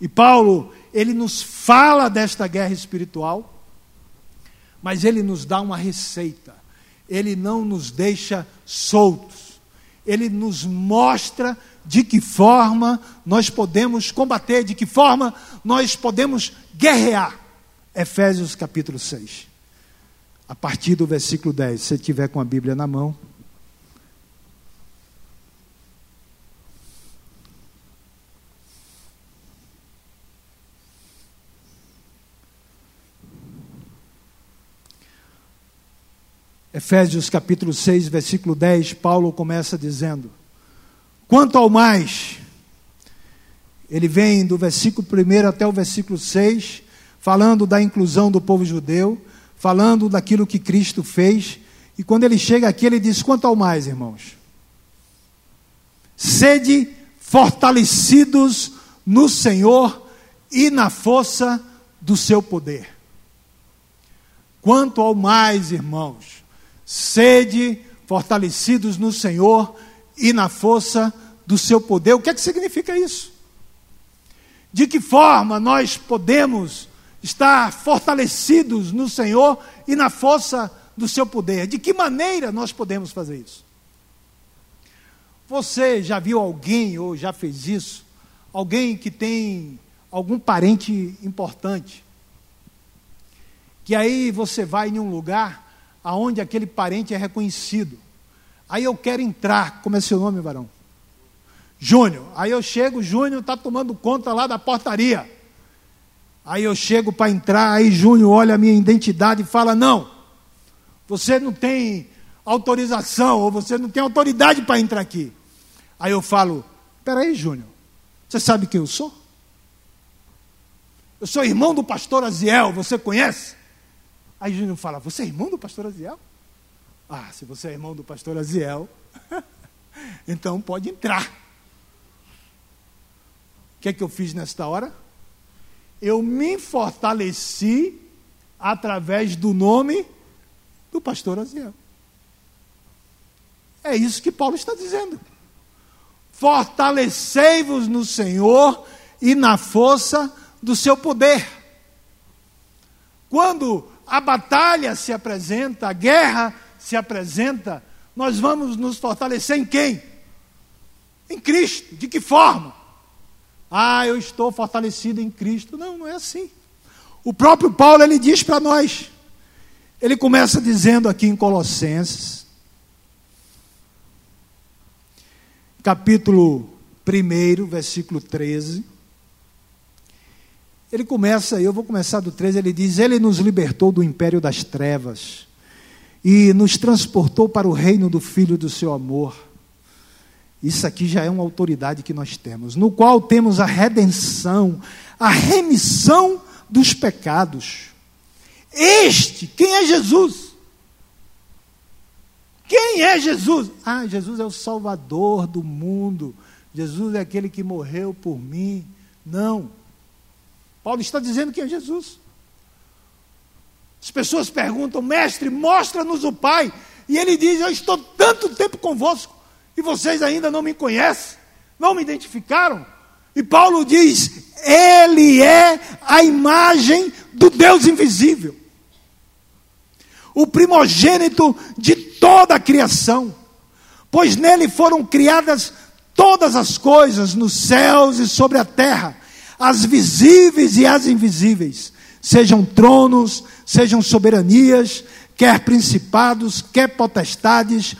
E Paulo, ele nos fala desta guerra espiritual, mas ele nos dá uma receita, ele não nos deixa soltos, ele nos mostra de que forma nós podemos combater, de que forma nós podemos guerrear. Efésios capítulo 6. A partir do versículo 10, se tiver com a Bíblia na mão. Efésios capítulo 6, versículo 10, Paulo começa dizendo: Quanto ao mais, ele vem do versículo 1 até o versículo 6, falando da inclusão do povo judeu, falando daquilo que Cristo fez, e quando ele chega aqui, ele diz: quanto ao mais, irmãos, sede fortalecidos no Senhor e na força do seu poder. Quanto ao mais, irmãos, sede fortalecidos no Senhor e na força do seu poder. O que é que significa isso? De que forma nós podemos estar fortalecidos no Senhor e na força do seu poder? De que maneira nós podemos fazer isso? Você já viu alguém ou já fez isso? Alguém que tem algum parente importante. Que aí você vai em um lugar aonde aquele parente é reconhecido. Aí eu quero entrar. Como é seu nome, varão? Júnior. Aí eu chego, Júnior está tomando conta lá da portaria. Aí eu chego para entrar, aí Júnior olha a minha identidade e fala: Não, você não tem autorização, ou você não tem autoridade para entrar aqui. Aí eu falo: Peraí, Júnior, você sabe quem eu sou? Eu sou irmão do pastor Aziel, você conhece? Aí Júnior fala: Você é irmão do pastor Aziel? Ah, se você é irmão do pastor Aziel, então pode entrar. O que é que eu fiz nesta hora? Eu me fortaleci através do nome do pastor Aziel. É isso que Paulo está dizendo. Fortalecei-vos no Senhor e na força do seu poder. Quando a batalha se apresenta, a guerra se apresenta, nós vamos nos fortalecer em quem? Em Cristo. De que forma? Ah, eu estou fortalecido em Cristo. Não, não é assim. O próprio Paulo ele diz para nós. Ele começa dizendo aqui em Colossenses, capítulo 1, versículo 13. Ele começa, eu vou começar do 13, ele diz: Ele nos libertou do império das trevas e nos transportou para o reino do Filho do seu amor. Isso aqui já é uma autoridade que nós temos, no qual temos a redenção, a remissão dos pecados. Este, quem é Jesus? Quem é Jesus? Ah, Jesus é o Salvador do mundo. Jesus é aquele que morreu por mim. Não. Paulo está dizendo que é Jesus. As pessoas perguntam, mestre, mostra-nos o Pai. E ele diz: Eu estou tanto tempo convosco e vocês ainda não me conhecem, não me identificaram. E Paulo diz: Ele é a imagem do Deus invisível, o primogênito de toda a criação, pois nele foram criadas todas as coisas nos céus e sobre a terra as visíveis e as invisíveis, sejam tronos, sejam soberanias, quer principados, quer potestades,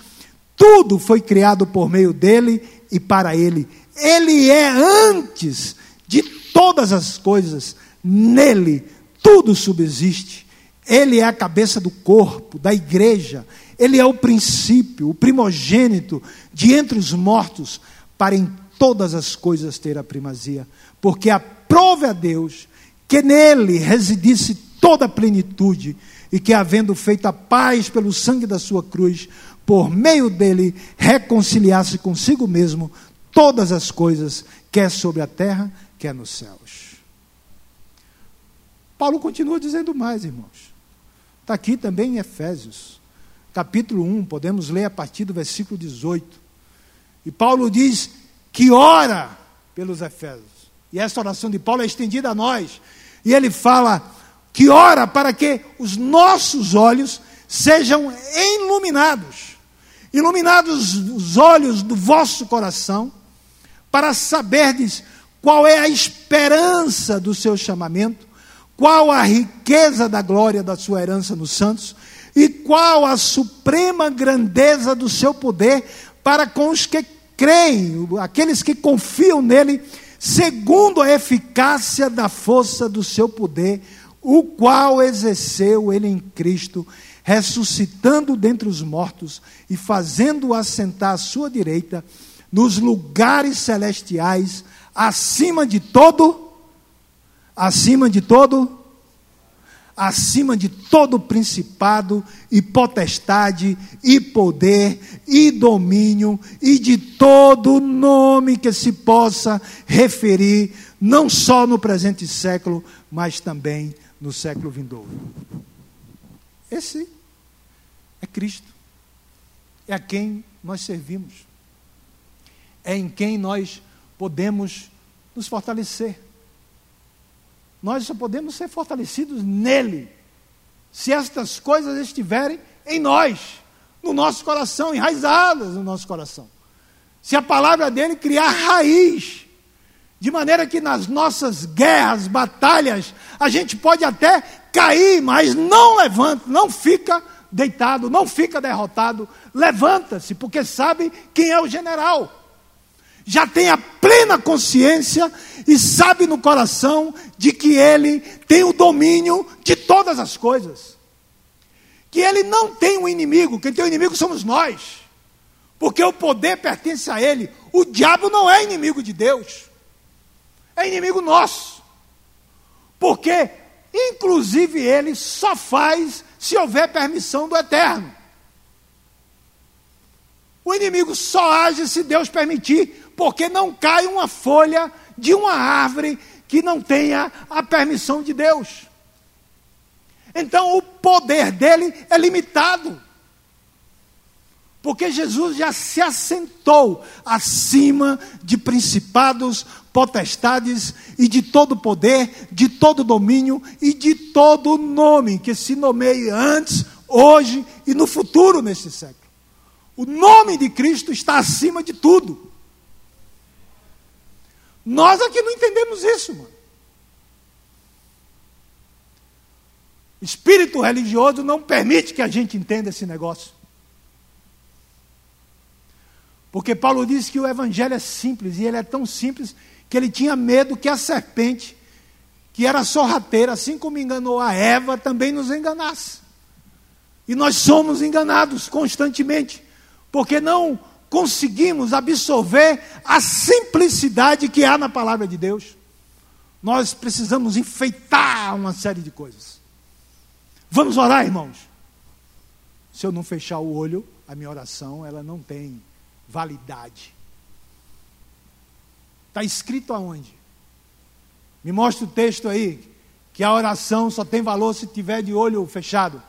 tudo foi criado por meio dele e para ele. Ele é antes de todas as coisas, nele tudo subsiste. Ele é a cabeça do corpo, da igreja. Ele é o princípio, o primogênito de entre os mortos, para em todas as coisas ter a primazia porque aprove a Deus que nele residisse toda a plenitude e que, havendo feito a paz pelo sangue da sua cruz, por meio dele reconciliasse consigo mesmo todas as coisas, quer sobre a terra, quer nos céus. Paulo continua dizendo mais, irmãos. Está aqui também em Efésios, capítulo 1, podemos ler a partir do versículo 18. E Paulo diz que ora pelos Efésios. E essa oração de Paulo é estendida a nós. E ele fala que ora para que os nossos olhos sejam iluminados iluminados os olhos do vosso coração, para saberdes qual é a esperança do seu chamamento, qual a riqueza da glória da sua herança nos santos, e qual a suprema grandeza do seu poder para com os que creem, aqueles que confiam nele segundo a eficácia da força do seu poder, o qual exerceu ele em Cristo, ressuscitando dentre os mortos e fazendo-o assentar à sua direita, nos lugares celestiais, acima de todo, acima de todo, acima de todo principado e potestade e poder e domínio e de todo nome que se possa referir, não só no presente século, mas também no século vindouro. Esse é Cristo. É a quem nós servimos. É em quem nós podemos nos fortalecer. Nós só podemos ser fortalecidos nele, se estas coisas estiverem em nós, no nosso coração, enraizadas no nosso coração. Se a palavra dele criar raiz, de maneira que nas nossas guerras, batalhas, a gente pode até cair, mas não levanta, não fica deitado, não fica derrotado, levanta-se, porque sabe quem é o general já tem a plena consciência e sabe no coração de que ele tem o domínio de todas as coisas. Que ele não tem um inimigo, quem tem um inimigo somos nós. Porque o poder pertence a ele. O diabo não é inimigo de Deus, é inimigo nosso. Porque, inclusive, ele só faz se houver permissão do eterno. O inimigo só age se Deus permitir porque não cai uma folha de uma árvore que não tenha a permissão de Deus. Então o poder dele é limitado. Porque Jesus já se assentou acima de principados, potestades e de todo poder, de todo domínio e de todo nome que se nomeie antes, hoje e no futuro neste século. O nome de Cristo está acima de tudo. Nós aqui não entendemos isso, mano. Espírito religioso não permite que a gente entenda esse negócio. Porque Paulo disse que o evangelho é simples, e ele é tão simples que ele tinha medo que a serpente, que era sorrateira, assim como enganou a Eva, também nos enganasse. E nós somos enganados constantemente, porque não conseguimos absorver a simplicidade que há na palavra de Deus. Nós precisamos enfeitar uma série de coisas. Vamos orar, irmãos. Se eu não fechar o olho, a minha oração ela não tem validade. Está escrito aonde? Me mostra o texto aí, que a oração só tem valor se tiver de olho fechado.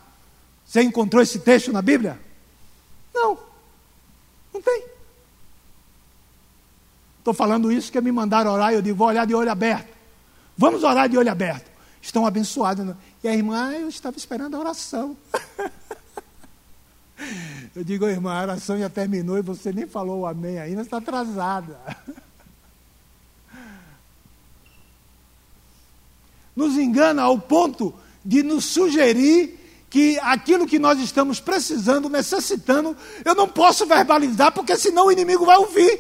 Você encontrou esse texto na Bíblia? Não, não tem. Estou falando isso que me mandaram orar e eu digo, vou olhar de olho aberto. Vamos orar de olho aberto. Estão abençoados. Né? E a irmã, eu estava esperando a oração. Eu digo, irmã, a oração já terminou e você nem falou o amém ainda, está atrasada. Nos engana ao ponto de nos sugerir que aquilo que nós estamos precisando, necessitando, eu não posso verbalizar, porque senão o inimigo vai ouvir.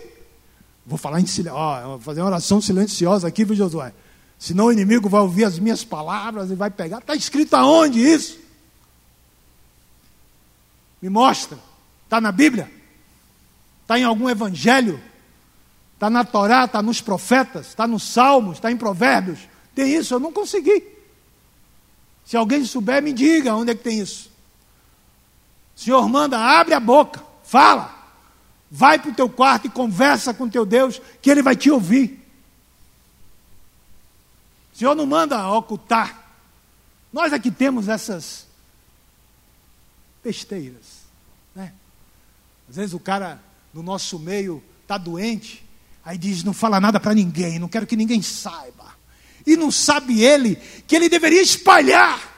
Vou falar em silêncio, vou fazer uma oração silenciosa aqui, viu, Josué? Senão o inimigo vai ouvir as minhas palavras e vai pegar. Está escrito aonde isso? Me mostra. Está na Bíblia? Está em algum evangelho? Está na Torá? Está nos profetas? Está nos Salmos? Está em Provérbios? Tem isso? Eu não consegui. Se alguém souber, me diga onde é que tem isso. Senhor manda, abre a boca, fala. Vai para o teu quarto e conversa com teu Deus, que Ele vai te ouvir. Senhor não manda ocultar. Nós aqui temos essas besteiras. Né? Às vezes o cara no nosso meio está doente, aí diz: não fala nada para ninguém, não quero que ninguém saiba. E não sabe ele que ele deveria espalhar.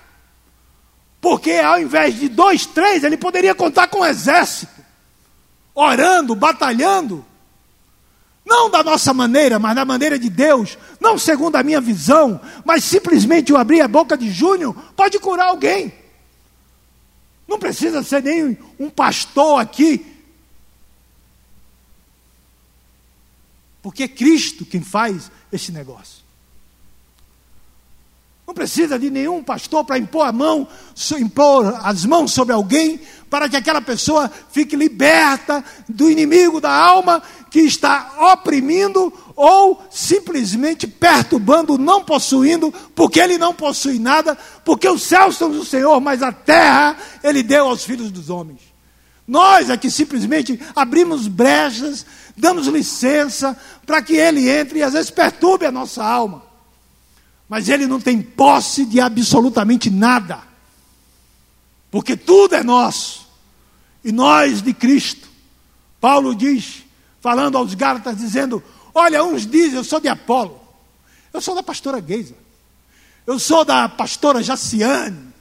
Porque ao invés de dois, três, ele poderia contar com um exército, orando, batalhando. Não da nossa maneira, mas da maneira de Deus. Não segundo a minha visão, mas simplesmente eu abrir a boca de Júnior pode curar alguém. Não precisa ser nem um pastor aqui. Porque é Cristo quem faz esse negócio. Não precisa de nenhum pastor para impor a mão, impor as mãos sobre alguém, para que aquela pessoa fique liberta do inimigo da alma que está oprimindo ou simplesmente perturbando, não possuindo, porque ele não possui nada, porque os céus são do Senhor, mas a terra ele deu aos filhos dos homens. Nós é que simplesmente abrimos brechas, damos licença para que ele entre e às vezes perturbe a nossa alma. Mas ele não tem posse de absolutamente nada, porque tudo é nosso, e nós de Cristo. Paulo diz, falando aos Gálatas, dizendo: Olha, uns dizem, eu sou de Apolo. Eu sou da pastora Geisa. Eu sou da pastora Jaciane.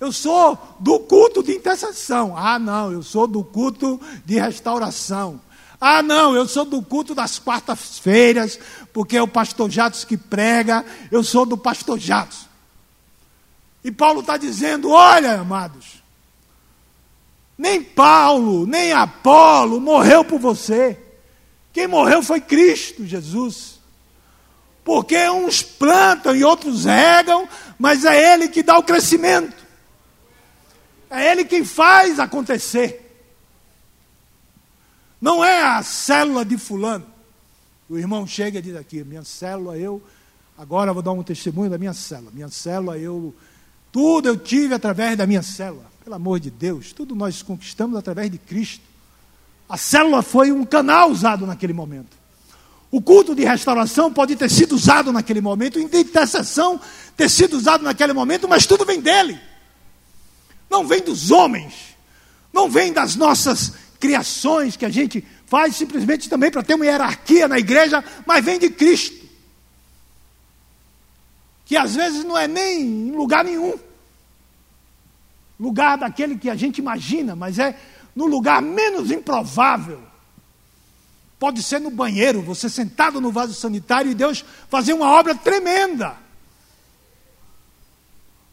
Eu sou do culto de intercessão. Ah, não, eu sou do culto de restauração. Ah, não, eu sou do culto das quartas-feiras, porque é o pastor Jatos que prega. Eu sou do pastor Jatos. E Paulo está dizendo: olha, amados, nem Paulo, nem Apolo morreu por você. Quem morreu foi Cristo Jesus. Porque uns plantam e outros regam, mas é Ele que dá o crescimento. É Ele quem faz acontecer. Não é a célula de Fulano. O irmão chega e diz aqui: minha célula, eu. Agora vou dar um testemunho da minha célula. Minha célula, eu. Tudo eu tive através da minha célula. Pelo amor de Deus, tudo nós conquistamos através de Cristo. A célula foi um canal usado naquele momento. O culto de restauração pode ter sido usado naquele momento, a intercessão ter sido usado naquele momento, mas tudo vem dele. Não vem dos homens, não vem das nossas criações que a gente faz simplesmente também para ter uma hierarquia na igreja, mas vem de Cristo. Que às vezes não é nem em lugar nenhum lugar daquele que a gente imagina, mas é no lugar menos improvável. Pode ser no banheiro, você sentado no vaso sanitário e Deus fazer uma obra tremenda.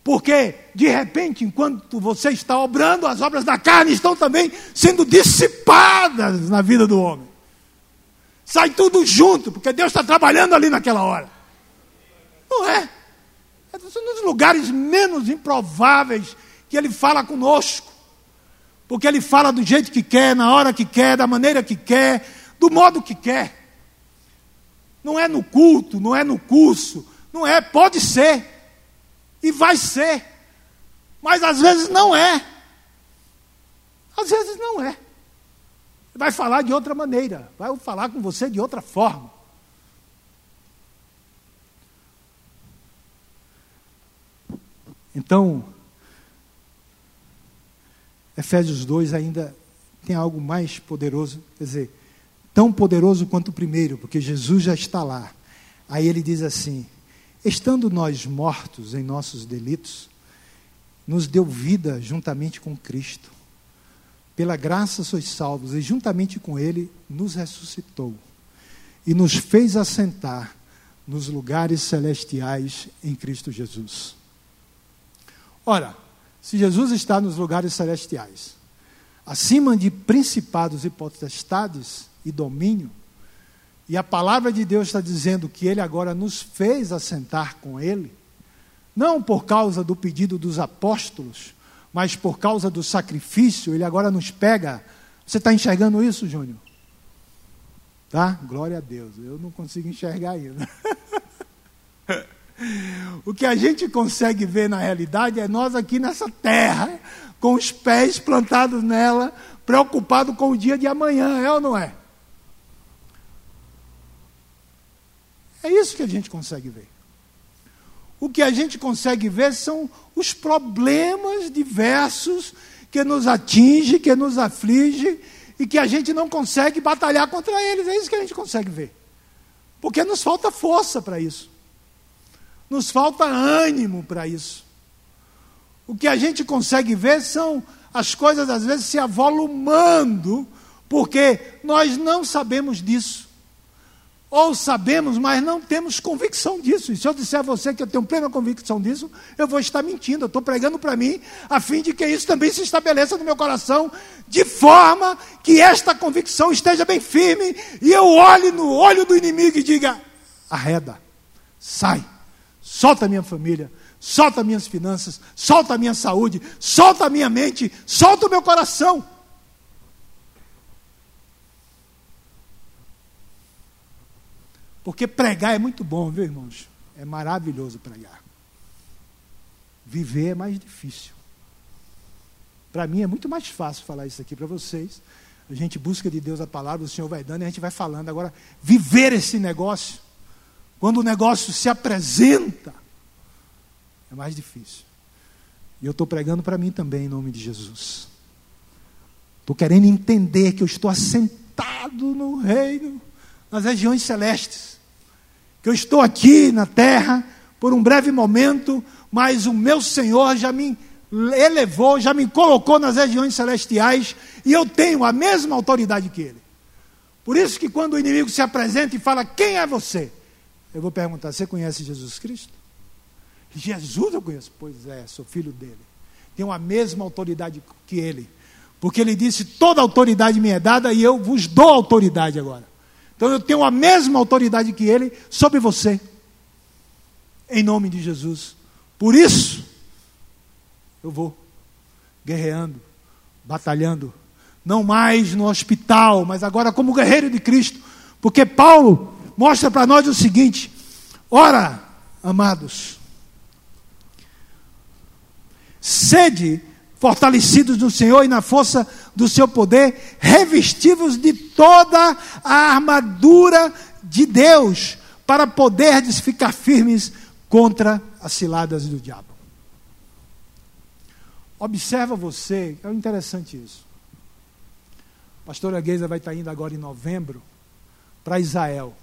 Porque, de repente, enquanto você está obrando, as obras da carne estão também sendo dissipadas na vida do homem. Sai tudo junto, porque Deus está trabalhando ali naquela hora. Não é? É um dos lugares menos improváveis que Ele fala conosco. Porque Ele fala do jeito que quer, na hora que quer, da maneira que quer, do modo que quer. Não é no culto, não é no curso, não é, pode ser. E vai ser. Mas às vezes não é. Às vezes não é. Vai falar de outra maneira, vai falar com você de outra forma. Então, Efésios 2 ainda tem algo mais poderoso, quer dizer, tão poderoso quanto o primeiro, porque Jesus já está lá. Aí ele diz assim: Estando nós mortos em nossos delitos, nos deu vida juntamente com Cristo. Pela graça sois salvos, e juntamente com Ele nos ressuscitou e nos fez assentar nos lugares celestiais em Cristo Jesus. Ora, se Jesus está nos lugares celestiais, acima de principados e potestades e domínio, e a palavra de Deus está dizendo que Ele agora nos fez assentar com Ele, não por causa do pedido dos apóstolos, mas por causa do sacrifício, Ele agora nos pega. Você está enxergando isso, Júnior? Tá? Glória a Deus. Eu não consigo enxergar ainda. O que a gente consegue ver na realidade é nós aqui nessa terra, com os pés plantados nela, preocupado com o dia de amanhã, é ou não é? É isso que a gente consegue ver. O que a gente consegue ver são os problemas diversos que nos atinge, que nos aflige e que a gente não consegue batalhar contra eles. É isso que a gente consegue ver. Porque nos falta força para isso. Nos falta ânimo para isso. O que a gente consegue ver são as coisas, às vezes, se avolumando, porque nós não sabemos disso. Ou sabemos, mas não temos convicção disso. E se eu disser a você que eu tenho plena convicção disso, eu vou estar mentindo. Eu estou pregando para mim, a fim de que isso também se estabeleça no meu coração, de forma que esta convicção esteja bem firme e eu olhe no olho do inimigo e diga: arreda, sai solta minha família, solta minhas finanças, solta minha saúde, solta minha mente, solta o meu coração. Porque pregar é muito bom, viu, irmãos? É maravilhoso pregar. Viver é mais difícil. Para mim é muito mais fácil falar isso aqui para vocês. A gente busca de Deus a palavra, o Senhor vai dando e a gente vai falando. Agora, viver esse negócio quando o negócio se apresenta, é mais difícil. E eu estou pregando para mim também, em nome de Jesus. Estou querendo entender que eu estou assentado no reino, nas regiões celestes. Que eu estou aqui na terra por um breve momento, mas o meu Senhor já me elevou, já me colocou nas regiões celestiais e eu tenho a mesma autoridade que Ele. Por isso que quando o inimigo se apresenta e fala: Quem é você? Eu vou perguntar: você conhece Jesus Cristo? Jesus eu conheço. Pois é, sou filho dele. Tenho a mesma autoridade que ele. Porque ele disse: toda autoridade me é dada e eu vos dou autoridade agora. Então eu tenho a mesma autoridade que ele sobre você. Em nome de Jesus. Por isso, eu vou guerreando, batalhando. Não mais no hospital, mas agora como guerreiro de Cristo. Porque Paulo mostra para nós o seguinte: ora, amados, sede fortalecidos no Senhor e na força do seu poder, revestivos de toda a armadura de Deus para poderdes ficar firmes contra as ciladas do diabo. Observa você, é interessante isso. A pastora Geisa vai estar indo agora em novembro para Israel.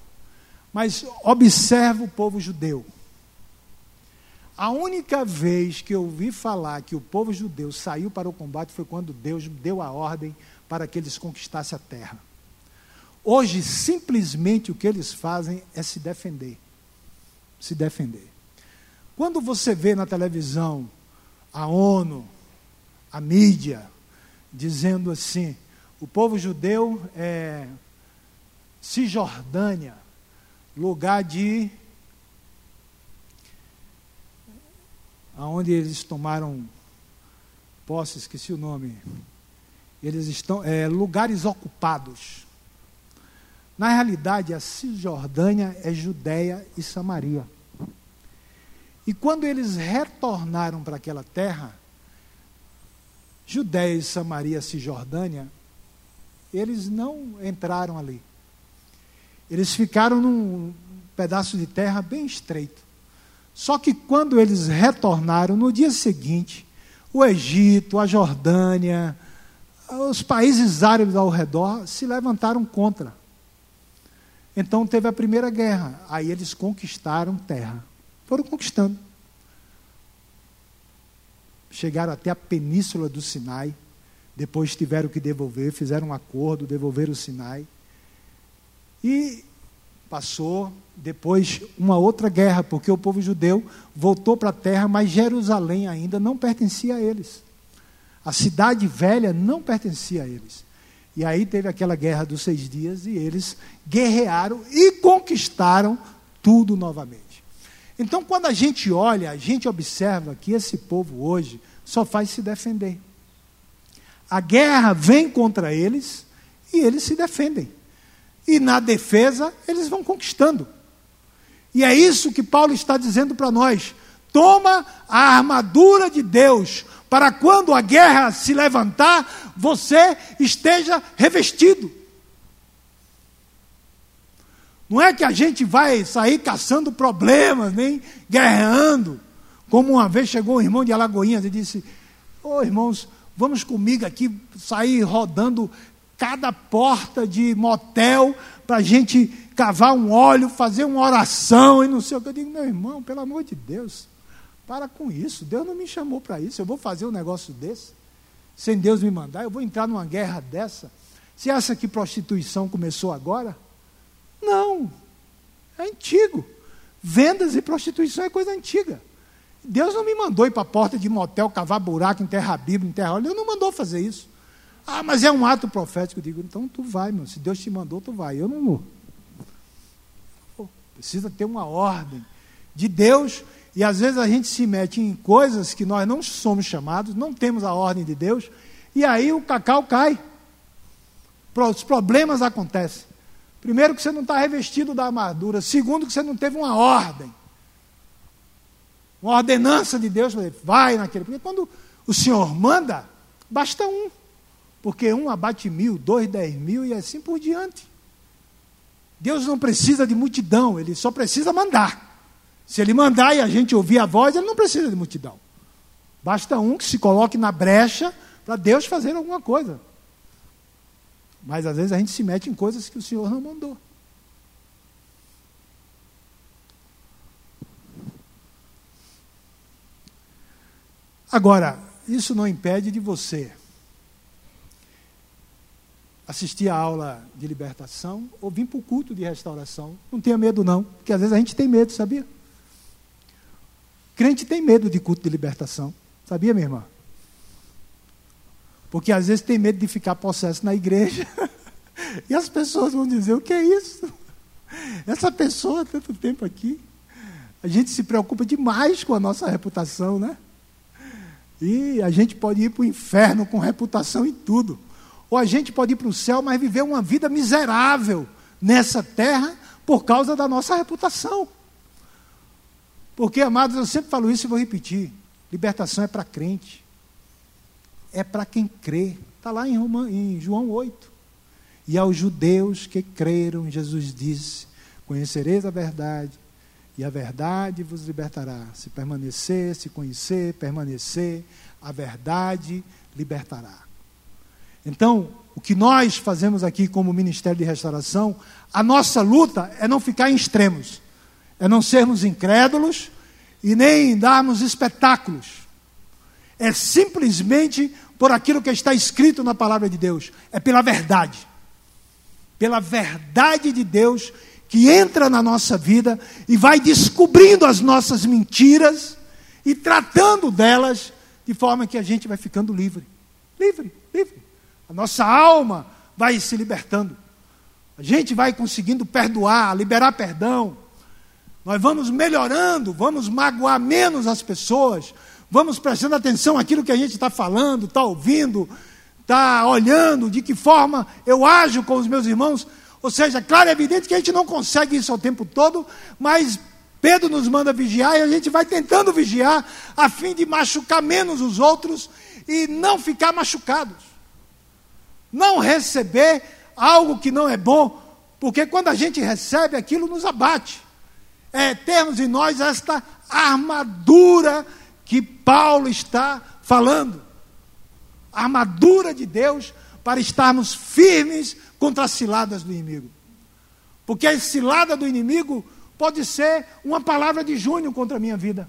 Mas observa o povo judeu. A única vez que eu ouvi falar que o povo judeu saiu para o combate foi quando Deus deu a ordem para que eles conquistassem a terra. Hoje, simplesmente o que eles fazem é se defender. Se defender. Quando você vê na televisão a ONU, a mídia, dizendo assim: o povo judeu é Cisjordânia, lugar de. Aonde eles tomaram posse, esqueci o nome. Eles estão. É, lugares ocupados. Na realidade, a Cisjordânia é Judéia e Samaria. E quando eles retornaram para aquela terra, Judéia e Samaria, Cisjordânia, eles não entraram ali. Eles ficaram num pedaço de terra bem estreito. Só que quando eles retornaram, no dia seguinte, o Egito, a Jordânia, os países árabes ao redor se levantaram contra. Então teve a primeira guerra. Aí eles conquistaram terra. Foram conquistando. Chegaram até a península do Sinai. Depois tiveram que devolver, fizeram um acordo, devolveram o Sinai. E passou depois uma outra guerra, porque o povo judeu voltou para a terra, mas Jerusalém ainda não pertencia a eles. A cidade velha não pertencia a eles. E aí teve aquela guerra dos seis dias e eles guerrearam e conquistaram tudo novamente. Então, quando a gente olha, a gente observa que esse povo hoje só faz se defender. A guerra vem contra eles e eles se defendem. E na defesa, eles vão conquistando. E é isso que Paulo está dizendo para nós. Toma a armadura de Deus, para quando a guerra se levantar, você esteja revestido. Não é que a gente vai sair caçando problemas, nem guerreando. Como uma vez chegou um irmão de Alagoinhas e disse: Ô oh, irmãos, vamos comigo aqui sair rodando cada porta de motel para a gente cavar um óleo, fazer uma oração e não sei o que. Eu digo: Meu irmão, pelo amor de Deus. Para com isso. Deus não me chamou para isso. Eu vou fazer um negócio desse, sem Deus me mandar. Eu vou entrar numa guerra dessa. Você acha que prostituição começou agora? Não. É antigo. Vendas e prostituição é coisa antiga. Deus não me mandou ir para a porta de motel, cavar buraco, enterrar a Bíblia, enterrar óleo. Ele não mandou fazer isso. Ah, mas é um ato profético. Eu digo, então tu vai, meu. Se Deus te mandou, tu vai. Eu não vou. Precisa ter uma ordem de Deus e às vezes a gente se mete em coisas que nós não somos chamados, não temos a ordem de Deus, e aí o cacau cai. Os problemas acontecem. Primeiro, que você não está revestido da armadura. Segundo, que você não teve uma ordem. Uma ordenança de Deus, vai naquele. Porque quando o Senhor manda, basta um. Porque um abate mil, dois, dez mil e assim por diante. Deus não precisa de multidão, ele só precisa mandar. Se ele mandar e a gente ouvir a voz, ele não precisa de multidão. Basta um que se coloque na brecha para Deus fazer alguma coisa. Mas às vezes a gente se mete em coisas que o Senhor não mandou. Agora, isso não impede de você assistir a aula de libertação ou vir para o culto de restauração. Não tenha medo, não, porque às vezes a gente tem medo, sabia? Crente tem medo de culto de libertação. Sabia, minha irmã? Porque às vezes tem medo de ficar possesso na igreja. e as pessoas vão dizer: o que é isso? Essa pessoa tanto tempo aqui. A gente se preocupa demais com a nossa reputação, né? E a gente pode ir para o inferno com reputação e tudo. Ou a gente pode ir para o céu, mas viver uma vida miserável nessa terra por causa da nossa reputação. Porque, amados, eu sempre falo isso e vou repetir: libertação é para crente, é para quem crê. Está lá em, Roma, em João 8. E aos judeus que creram, Jesus disse: Conhecereis a verdade, e a verdade vos libertará. Se permanecer, se conhecer, permanecer, a verdade libertará. Então, o que nós fazemos aqui como Ministério de Restauração, a nossa luta é não ficar em extremos, é não sermos incrédulos e nem darmos espetáculos. É simplesmente por aquilo que está escrito na palavra de Deus, é pela verdade. Pela verdade de Deus que entra na nossa vida e vai descobrindo as nossas mentiras e tratando delas de forma que a gente vai ficando livre. Livre, livre. A nossa alma vai se libertando. A gente vai conseguindo perdoar, liberar perdão. Nós vamos melhorando, vamos magoar menos as pessoas, vamos prestando atenção àquilo que a gente está falando, está ouvindo, está olhando, de que forma eu ajo com os meus irmãos. Ou seja, claro, é evidente que a gente não consegue isso o tempo todo, mas Pedro nos manda vigiar e a gente vai tentando vigiar a fim de machucar menos os outros e não ficar machucados. Não receber algo que não é bom, porque quando a gente recebe aquilo nos abate. É termos em nós esta armadura que Paulo está falando. Armadura de Deus para estarmos firmes contra as ciladas do inimigo. Porque a cilada do inimigo pode ser uma palavra de junho contra a minha vida.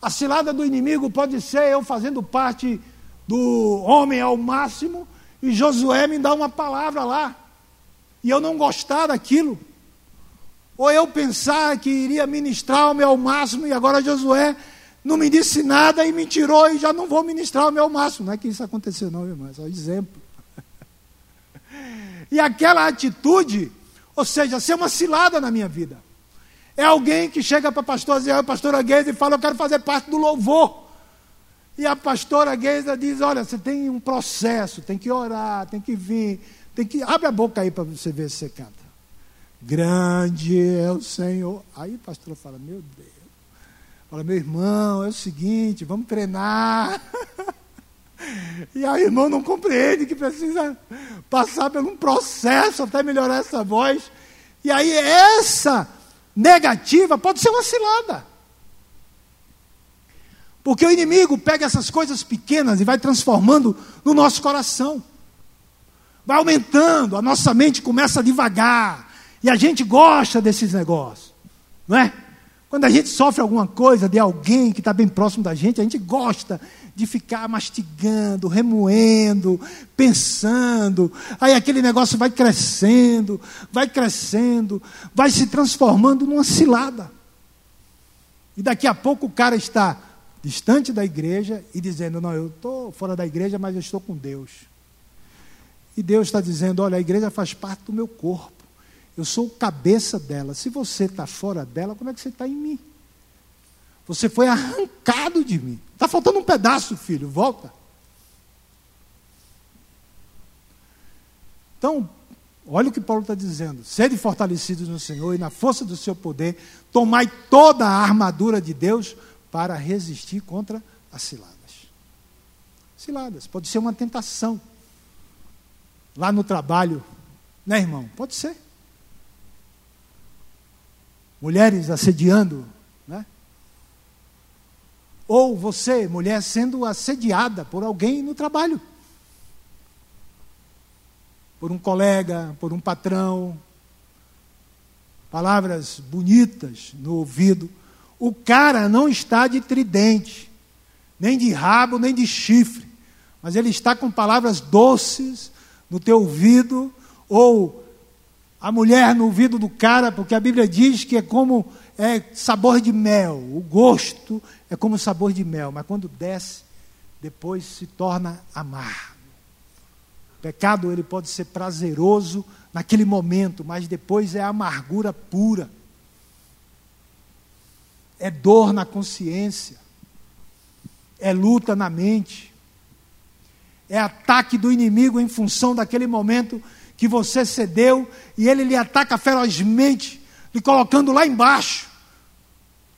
A cilada do inimigo pode ser eu fazendo parte do homem ao máximo e Josué me dá uma palavra lá e eu não gostar daquilo. Ou eu pensar que iria ministrar o meu máximo e agora Josué não me disse nada e me tirou e já não vou ministrar o meu máximo. Não é que isso aconteceu, não, irmão, é só exemplo. E aquela atitude, ou seja, ser uma cilada na minha vida. É alguém que chega para a pastora, Geisa e fala, eu quero fazer parte do louvor. E a pastora Geisa diz, olha, você tem um processo, tem que orar, tem que vir, tem que. Abre a boca aí para você ver se você canta. Grande é o Senhor. Aí a pastora fala, meu Deus. Fala, meu irmão, é o seguinte, vamos treinar. E aí o irmão não compreende que precisa passar por um processo até melhorar essa voz. E aí essa negativa pode ser uma cilada. Porque o inimigo pega essas coisas pequenas e vai transformando no nosso coração. Vai aumentando, a nossa mente começa a devagar. E a gente gosta desses negócios. Não é? Quando a gente sofre alguma coisa de alguém que está bem próximo da gente, a gente gosta de ficar mastigando, remoendo, pensando. Aí aquele negócio vai crescendo, vai crescendo, vai se transformando numa cilada. E daqui a pouco o cara está distante da igreja e dizendo: Não, eu estou fora da igreja, mas eu estou com Deus. E Deus está dizendo: Olha, a igreja faz parte do meu corpo. Eu sou o cabeça dela. Se você está fora dela, como é que você está em mim? Você foi arrancado de mim. Está faltando um pedaço, filho, volta. Então, olha o que Paulo está dizendo: sede fortalecidos no Senhor e na força do seu poder, tomai toda a armadura de Deus para resistir contra as ciladas. Ciladas, pode ser uma tentação. Lá no trabalho, né, irmão? Pode ser. Mulheres assediando ou você, mulher, sendo assediada por alguém no trabalho. Por um colega, por um patrão. Palavras bonitas no ouvido. O cara não está de tridente, nem de rabo, nem de chifre. Mas ele está com palavras doces no teu ouvido, ou a mulher no ouvido do cara, porque a Bíblia diz que é como é sabor de mel, o gosto é como sabor de mel, mas quando desce, depois se torna amargo. O pecado ele pode ser prazeroso naquele momento, mas depois é amargura pura. É dor na consciência. É luta na mente. É ataque do inimigo em função daquele momento que você cedeu e ele lhe ataca ferozmente lhe colocando lá embaixo.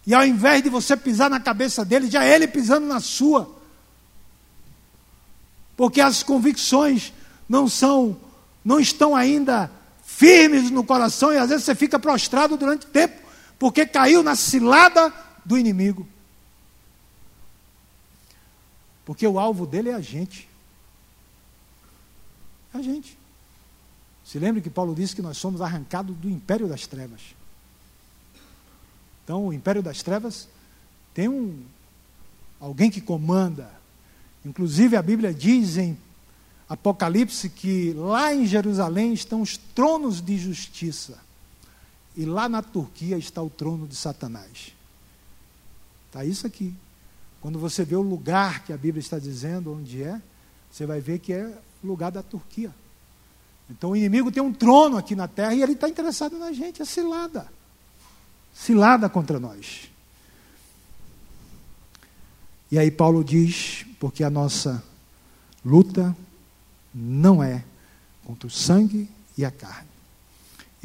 E ao invés de você pisar na cabeça dele, já é ele pisando na sua. Porque as convicções não são, não estão ainda firmes no coração e às vezes você fica prostrado durante tempo, porque caiu na cilada do inimigo. Porque o alvo dele é a gente. É a gente. Se lembre que Paulo disse que nós somos arrancados do império das trevas. Então, o império das trevas tem um alguém que comanda. Inclusive a Bíblia diz em Apocalipse que lá em Jerusalém estão os tronos de justiça. E lá na Turquia está o trono de Satanás. Está isso aqui. Quando você vê o lugar que a Bíblia está dizendo onde é, você vai ver que é o lugar da Turquia. Então o inimigo tem um trono aqui na terra e ele está interessado na gente, é cilada. Cilada contra nós. E aí Paulo diz, porque a nossa luta não é contra o sangue e a carne,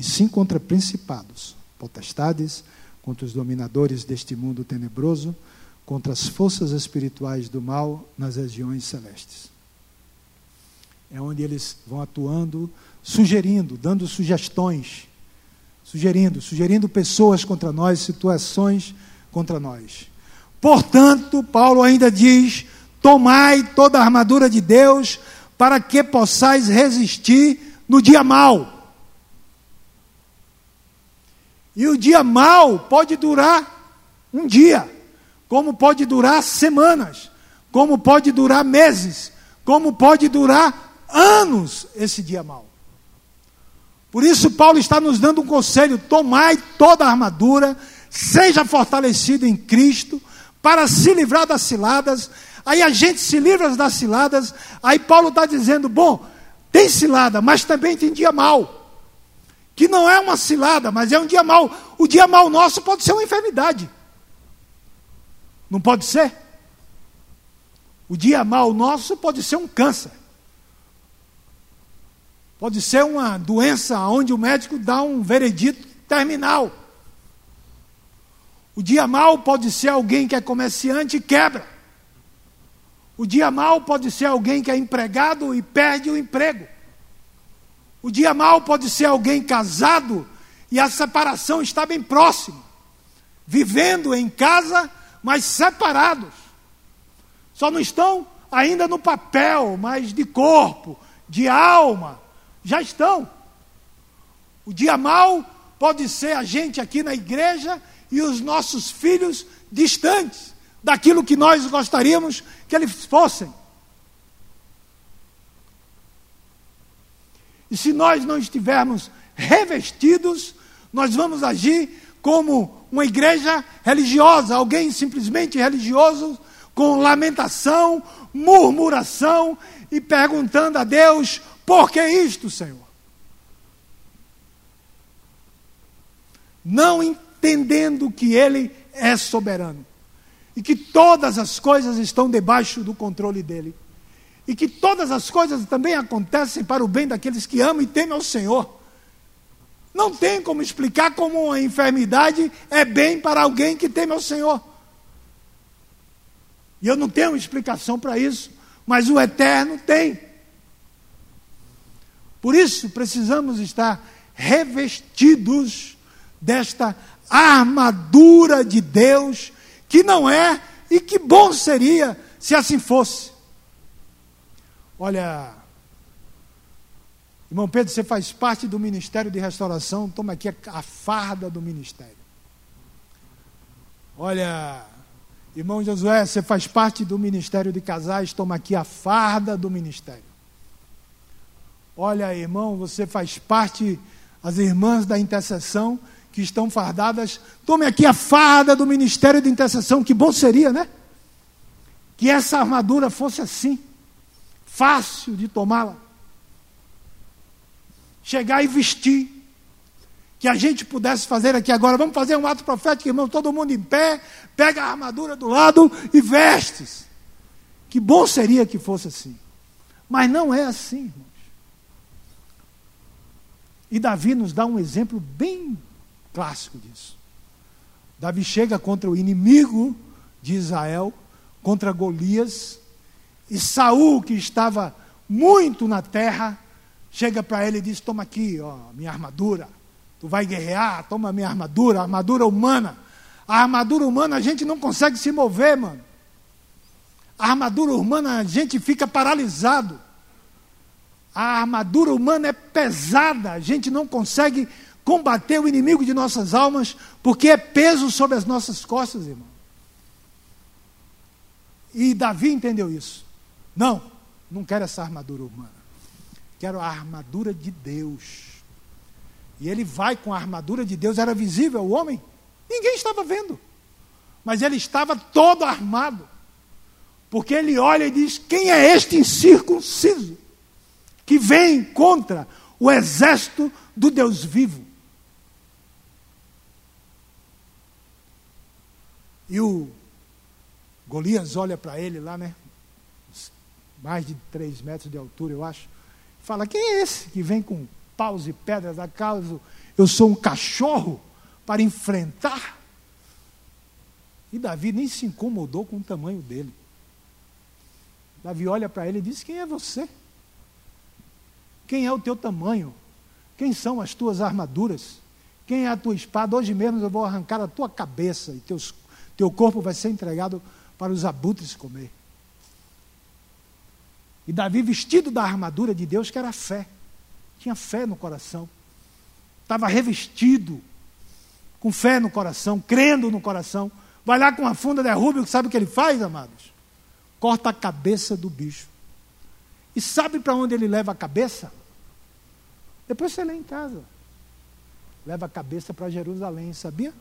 e sim contra principados, potestades, contra os dominadores deste mundo tenebroso, contra as forças espirituais do mal nas regiões celestes. É onde eles vão atuando, sugerindo, dando sugestões, sugerindo, sugerindo pessoas contra nós, situações contra nós. Portanto, Paulo ainda diz: tomai toda a armadura de Deus para que possais resistir no dia mau. E o dia mau pode durar um dia, como pode durar semanas, como pode durar meses, como pode durar anos esse dia mau. Por isso, Paulo está nos dando um conselho: tomai toda a armadura, seja fortalecido em Cristo, para se livrar das ciladas Aí a gente se livra das ciladas. Aí Paulo está dizendo: bom, tem cilada, mas também tem dia mal. Que não é uma cilada, mas é um dia mal. O dia mal nosso pode ser uma enfermidade. Não pode ser? O dia mal nosso pode ser um câncer. Pode ser uma doença onde o médico dá um veredito terminal. O dia mal pode ser alguém que é comerciante e quebra. O dia mal pode ser alguém que é empregado e perde o emprego. O dia mal pode ser alguém casado e a separação está bem próxima. Vivendo em casa, mas separados. Só não estão ainda no papel, mas de corpo, de alma. Já estão. O dia mal pode ser a gente aqui na igreja e os nossos filhos distantes daquilo que nós gostaríamos que eles fossem. E se nós não estivermos revestidos, nós vamos agir como uma igreja religiosa, alguém simplesmente religioso, com lamentação, murmuração e perguntando a Deus: por que isto, Senhor? Não entendendo que Ele é soberano e que todas as coisas estão debaixo do controle dele. E que todas as coisas também acontecem para o bem daqueles que amam e temem ao Senhor. Não tem como explicar como uma enfermidade é bem para alguém que teme ao Senhor. E eu não tenho explicação para isso, mas o Eterno tem. Por isso precisamos estar revestidos desta armadura de Deus que não é, e que bom seria se assim fosse. Olha, irmão Pedro, você faz parte do Ministério de Restauração, toma aqui a farda do ministério. Olha, irmão Josué, você faz parte do Ministério de Casais, toma aqui a farda do ministério. Olha, irmão, você faz parte, as irmãs da intercessão, que estão fardadas, tome aqui a farda do ministério de intercessão. Que bom seria, né? Que essa armadura fosse assim, fácil de tomá-la. Chegar e vestir. Que a gente pudesse fazer aqui agora. Vamos fazer um ato profético, irmão, todo mundo em pé, pega a armadura do lado e vestes. Que bom seria que fosse assim. Mas não é assim, irmãos. E Davi nos dá um exemplo bem clássico disso. Davi chega contra o inimigo de Israel, contra Golias, e Saul, que estava muito na terra, chega para ele e diz: Toma aqui, ó, minha armadura. Tu vai guerrear, toma minha armadura, armadura humana. A armadura humana a gente não consegue se mover, mano. A armadura humana a gente fica paralisado. A armadura humana é pesada, a gente não consegue combater o inimigo de nossas almas, porque é peso sobre as nossas costas, irmão. E Davi entendeu isso. Não, não quero essa armadura humana. Quero a armadura de Deus. E ele vai com a armadura de Deus, era visível o homem? Ninguém estava vendo. Mas ele estava todo armado. Porque ele olha e diz: Quem é este incircunciso que vem contra o exército do Deus vivo? E o Golias olha para ele lá, né? Mais de três metros de altura, eu acho. Fala: Quem é esse que vem com paus e pedras? Acaso eu sou um cachorro para enfrentar? E Davi nem se incomodou com o tamanho dele. Davi olha para ele e diz: Quem é você? Quem é o teu tamanho? Quem são as tuas armaduras? Quem é a tua espada? Hoje mesmo eu vou arrancar a tua cabeça e teus, teu corpo vai ser entregado para os abutres comer. E Davi, vestido da armadura de Deus, que era a fé, tinha fé no coração, estava revestido, com fé no coração, crendo no coração. Vai lá com a funda de Rubio, sabe o que ele faz, amados? corta a cabeça do bicho. E sabe para onde ele leva a cabeça? Depois você lê em casa. Leva a cabeça para Jerusalém, sabia?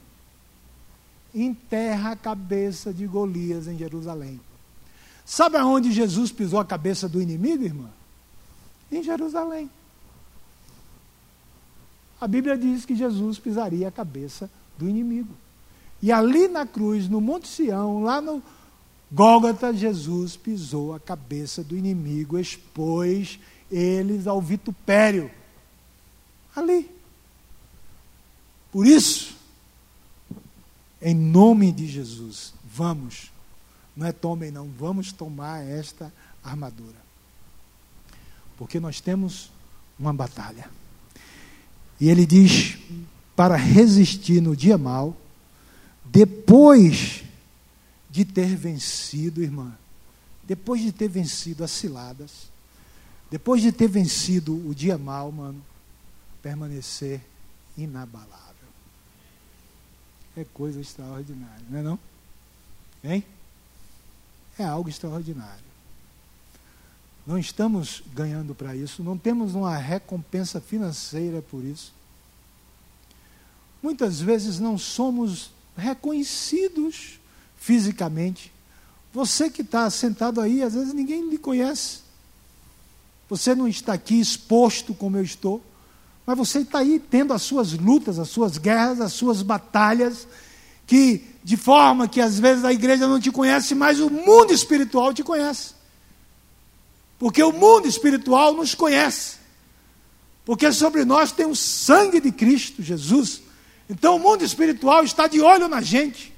Enterra a cabeça de Golias em Jerusalém. Sabe aonde Jesus pisou a cabeça do inimigo, irmã? Em Jerusalém. A Bíblia diz que Jesus pisaria a cabeça do inimigo. E ali na cruz, no Monte Sião, lá no, Gólgota, Jesus pisou a cabeça do inimigo, expôs eles ao vitupério. Ali. Por isso, em nome de Jesus, vamos, não é tomem não, vamos tomar esta armadura. Porque nós temos uma batalha. E ele diz: para resistir no dia mal, depois de ter vencido, irmã, depois de ter vencido as ciladas, depois de ter vencido o dia mal, mano, permanecer inabalável. É coisa extraordinária, não é não? Hein? É algo extraordinário. Não estamos ganhando para isso, não temos uma recompensa financeira por isso. Muitas vezes não somos reconhecidos fisicamente. Você que está sentado aí, às vezes ninguém lhe conhece. Você não está aqui exposto como eu estou, mas você está aí tendo as suas lutas, as suas guerras, as suas batalhas, que de forma que às vezes a igreja não te conhece, mas o mundo espiritual te conhece. Porque o mundo espiritual nos conhece. Porque sobre nós tem o sangue de Cristo Jesus. Então o mundo espiritual está de olho na gente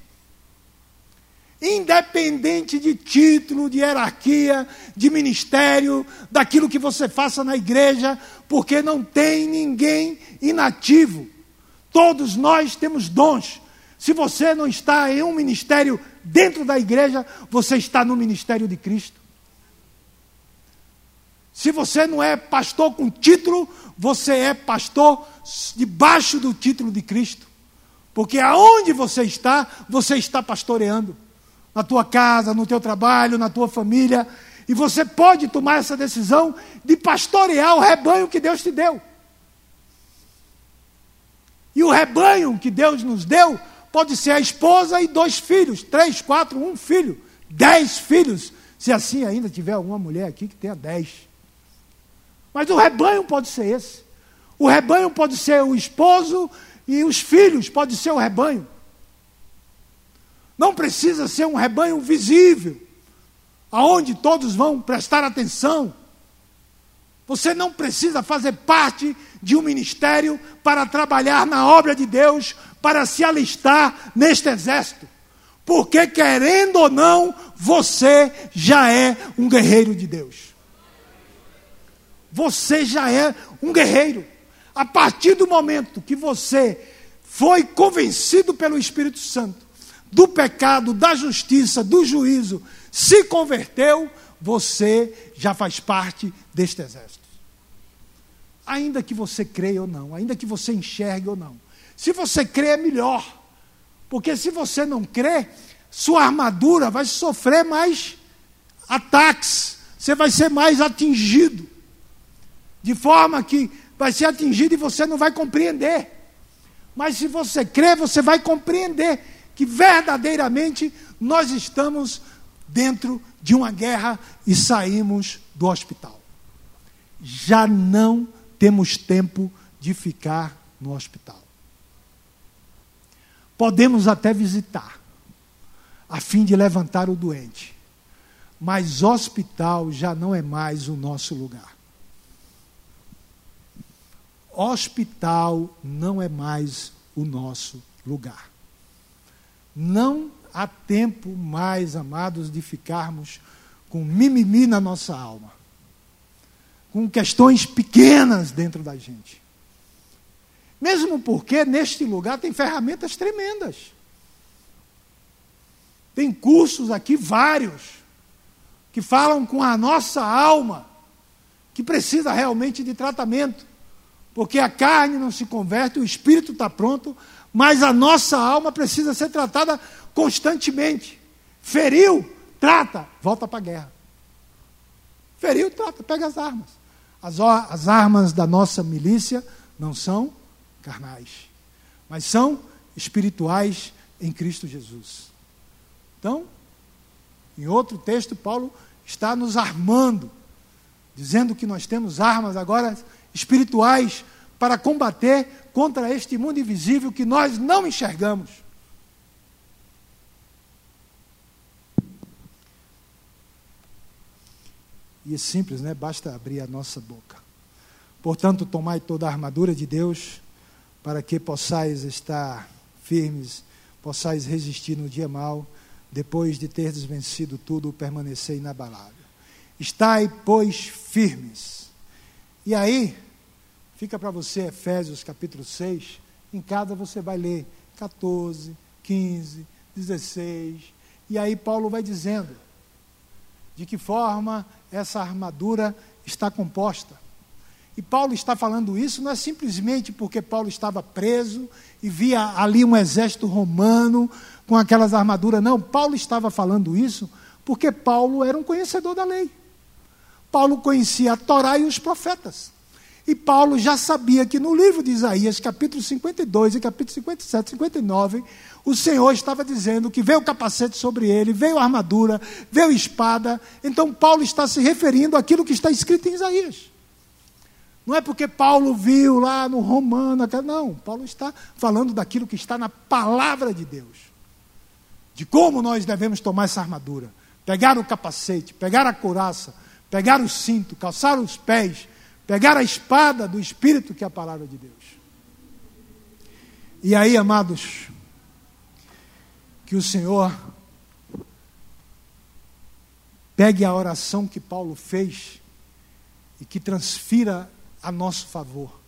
independente de título, de hierarquia, de ministério, daquilo que você faça na igreja, porque não tem ninguém inativo. Todos nós temos dons. Se você não está em um ministério dentro da igreja, você está no ministério de Cristo. Se você não é pastor com título, você é pastor debaixo do título de Cristo. Porque aonde você está, você está pastoreando na tua casa, no teu trabalho, na tua família, e você pode tomar essa decisão de pastorear o rebanho que Deus te deu. E o rebanho que Deus nos deu pode ser a esposa e dois filhos, três, quatro, um filho, dez filhos, se assim ainda tiver alguma mulher aqui que tenha dez. Mas o rebanho pode ser esse. O rebanho pode ser o esposo e os filhos pode ser o rebanho. Não precisa ser um rebanho visível, aonde todos vão prestar atenção. Você não precisa fazer parte de um ministério para trabalhar na obra de Deus, para se alistar neste exército. Porque, querendo ou não, você já é um guerreiro de Deus. você já é um guerreiro. A partir do momento que você foi convencido pelo Espírito Santo do pecado, da justiça, do juízo, se converteu, você já faz parte deste exército. Ainda que você creia ou não, ainda que você enxergue ou não. Se você crê, é melhor. Porque se você não crê, sua armadura vai sofrer mais ataques, você vai ser mais atingido. De forma que vai ser atingido e você não vai compreender. Mas se você crê, você vai compreender que verdadeiramente nós estamos dentro de uma guerra e saímos do hospital. Já não temos tempo de ficar no hospital. Podemos até visitar, a fim de levantar o doente, mas hospital já não é mais o nosso lugar. Hospital não é mais o nosso lugar. Não há tempo mais, amados, de ficarmos com mimimi na nossa alma, com questões pequenas dentro da gente. Mesmo porque neste lugar tem ferramentas tremendas. Tem cursos aqui vários que falam com a nossa alma, que precisa realmente de tratamento. Porque a carne não se converte, o espírito está pronto, mas a nossa alma precisa ser tratada constantemente. Feriu, trata, volta para a guerra. Feriu, trata, pega as armas. As, as armas da nossa milícia não são carnais, mas são espirituais em Cristo Jesus. Então, em outro texto, Paulo está nos armando, dizendo que nós temos armas agora espirituais para combater contra este mundo invisível que nós não enxergamos. E é simples, né? Basta abrir a nossa boca. Portanto, tomai toda a armadura de Deus, para que possais estar firmes, possais resistir no dia mau depois de ter vencido tudo, permanecer inabalável. Estai, pois, firmes. E aí, fica para você Efésios capítulo 6, em cada você vai ler 14, 15, 16, e aí Paulo vai dizendo de que forma essa armadura está composta. E Paulo está falando isso não é simplesmente porque Paulo estava preso e via ali um exército romano com aquelas armaduras. Não, Paulo estava falando isso porque Paulo era um conhecedor da lei. Paulo conhecia a Torá e os profetas. E Paulo já sabia que no livro de Isaías, capítulo 52 e capítulo 57, 59, o Senhor estava dizendo que veio o capacete sobre ele, veio a armadura, veio a espada. Então Paulo está se referindo àquilo que está escrito em Isaías. Não é porque Paulo viu lá no Romano, não. Paulo está falando daquilo que está na palavra de Deus. De como nós devemos tomar essa armadura. Pegar o capacete, pegar a couraça, pegar o cinto, calçar os pés, pegar a espada do Espírito, que é a palavra de Deus. E aí, amados, que o Senhor pegue a oração que Paulo fez e que transfira a nosso favor,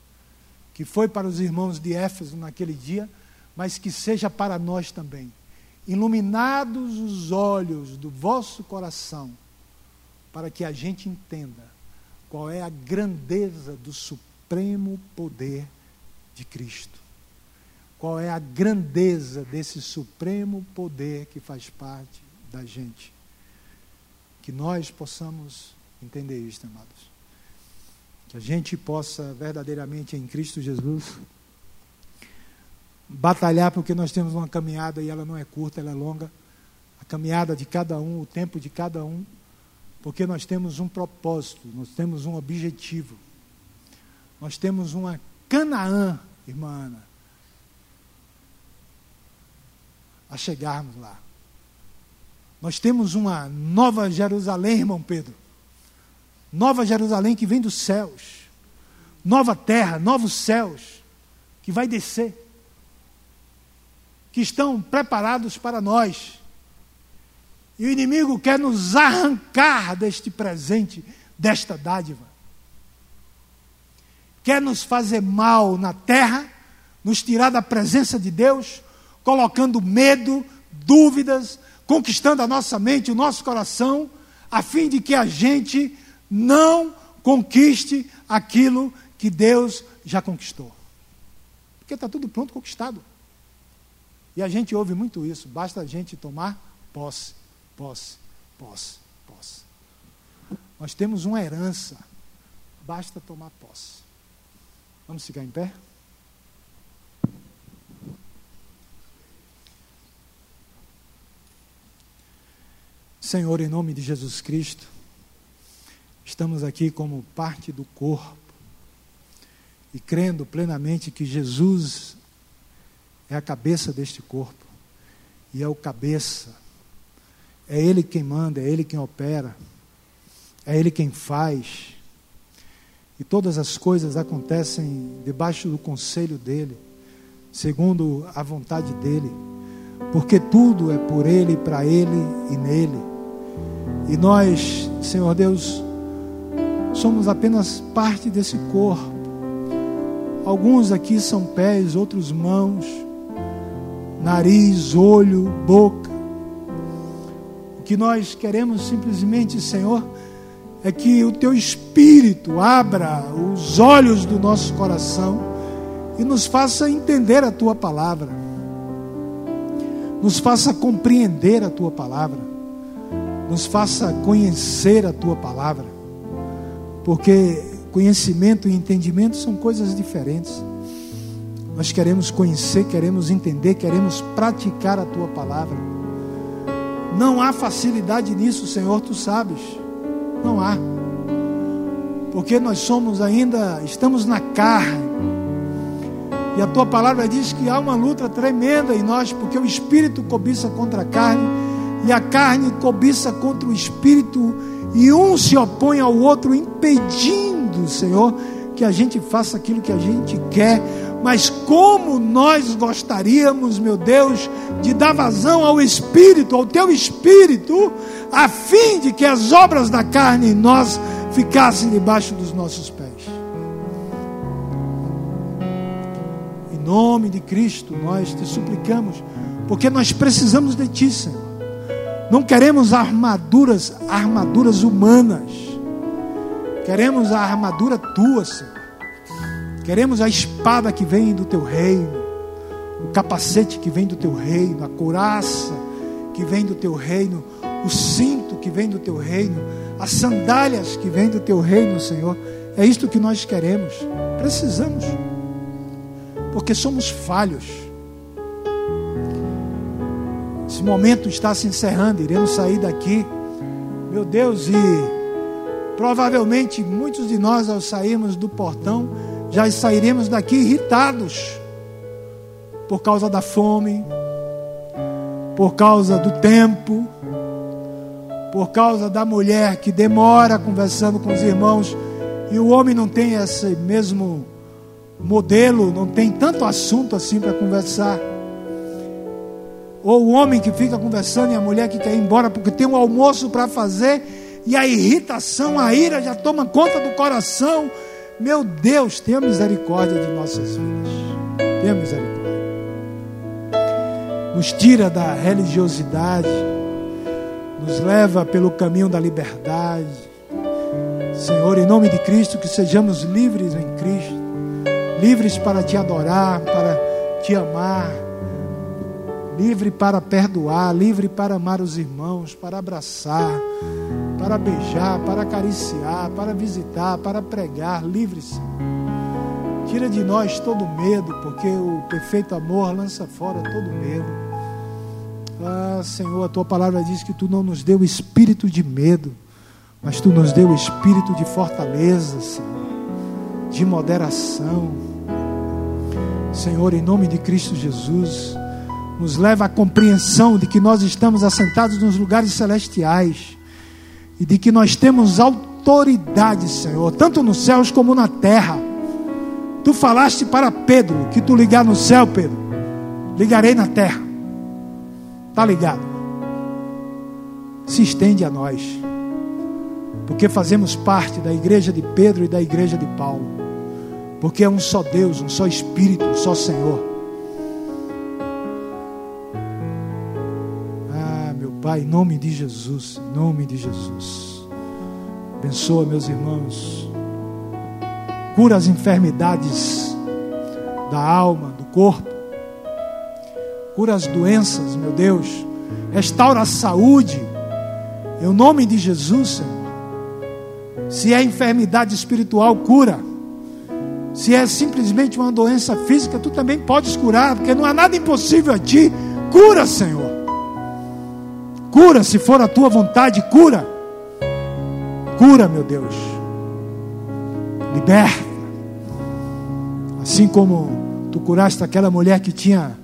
que foi para os irmãos de Éfeso naquele dia, mas que seja para nós também. Iluminados os olhos do vosso coração, para que a gente entenda qual é a grandeza do supremo poder de Cristo. Qual é a grandeza desse supremo poder que faz parte da gente. Que nós possamos entender isso, amados. Que a gente possa verdadeiramente em Cristo Jesus batalhar, porque nós temos uma caminhada e ela não é curta, ela é longa. A caminhada de cada um, o tempo de cada um, porque nós temos um propósito, nós temos um objetivo. Nós temos uma Canaã, irmã Ana, a chegarmos lá. Nós temos uma nova Jerusalém, irmão Pedro. Nova Jerusalém que vem dos céus. Nova terra, novos céus que vai descer. Que estão preparados para nós. E o inimigo quer nos arrancar deste presente, desta dádiva. quer nos fazer mal na terra, nos tirar da presença de Deus, colocando medo, dúvidas, conquistando a nossa mente, o nosso coração, a fim de que a gente não conquiste aquilo que Deus já conquistou. Porque está tudo pronto, conquistado. E a gente ouve muito isso, basta a gente tomar posse, posse, posse, posse. Nós temos uma herança, basta tomar posse. Vamos ficar em pé? Senhor, em nome de Jesus Cristo, estamos aqui como parte do corpo e crendo plenamente que Jesus é a cabeça deste corpo e é o cabeça, é Ele quem manda, é Ele quem opera, é Ele quem faz. E todas as coisas acontecem debaixo do conselho dele, segundo a vontade dele, porque tudo é por ele, para ele e nele. E nós, Senhor Deus, somos apenas parte desse corpo. Alguns aqui são pés, outros mãos, nariz, olho, boca. O que nós queremos simplesmente, Senhor, é que o teu espírito abra os olhos do nosso coração e nos faça entender a tua palavra, nos faça compreender a tua palavra, nos faça conhecer a tua palavra, porque conhecimento e entendimento são coisas diferentes. Nós queremos conhecer, queremos entender, queremos praticar a tua palavra. Não há facilidade nisso, Senhor, tu sabes. Não há. Porque nós somos ainda, estamos na carne. E a tua palavra diz que há uma luta tremenda em nós, porque o espírito cobiça contra a carne, e a carne cobiça contra o espírito, e um se opõe ao outro, impedindo, Senhor, que a gente faça aquilo que a gente quer. Mas como nós gostaríamos, meu Deus, de dar vazão ao Espírito, ao Teu Espírito, a fim de que as obras da carne em nós ficassem debaixo dos nossos pés. Em nome de Cristo, nós te suplicamos, porque nós precisamos de Ti, Senhor. Não queremos armaduras, armaduras humanas. Queremos a armadura tua, Senhor. Queremos a espada que vem do teu reino, o capacete que vem do teu reino, a couraça que vem do teu reino, o cinto que vem do teu reino, as sandálias que vem do teu reino, Senhor. É isto que nós queremos, precisamos, porque somos falhos. Esse momento está se encerrando, iremos sair daqui, meu Deus, e provavelmente muitos de nós, ao sairmos do portão, já sairemos daqui irritados por causa da fome, por causa do tempo, por causa da mulher que demora conversando com os irmãos e o homem não tem esse mesmo modelo, não tem tanto assunto assim para conversar. Ou o homem que fica conversando e a mulher que quer ir embora porque tem um almoço para fazer e a irritação, a ira já toma conta do coração. Meu Deus, tenha misericórdia de nossas vidas. Tenha misericórdia. Nos tira da religiosidade nos leva pelo caminho da liberdade. Senhor, em nome de Cristo, que sejamos livres em Cristo, livres para te adorar, para te amar, livre para perdoar, livre para amar os irmãos, para abraçar, para beijar, para acariciar, para visitar, para pregar, livres. Tira de nós todo medo, porque o perfeito amor lança fora todo medo. Ah, Senhor, a tua palavra diz que tu não nos deu espírito de medo, mas tu nos deu espírito de fortaleza, Senhor, de moderação. Senhor, em nome de Cristo Jesus, nos leva à compreensão de que nós estamos assentados nos lugares celestiais e de que nós temos autoridade, Senhor, tanto nos céus como na terra. Tu falaste para Pedro que tu ligar no céu, Pedro, ligarei na terra. Está ligado? Se estende a nós, porque fazemos parte da igreja de Pedro e da igreja de Paulo, Porque é um só Deus, um só Espírito, um só Senhor. Pai, em nome de Jesus, em nome de Jesus. Abençoa meus irmãos. Cura as enfermidades da alma, do corpo. Cura as doenças, meu Deus. Restaura a saúde. Em nome de Jesus, Senhor. Se é enfermidade espiritual, cura. Se é simplesmente uma doença física, tu também podes curar, porque não há nada impossível a ti. Cura, Senhor. Cura, se for a tua vontade, cura. Cura, meu Deus. Liberta. Assim como tu curaste aquela mulher que tinha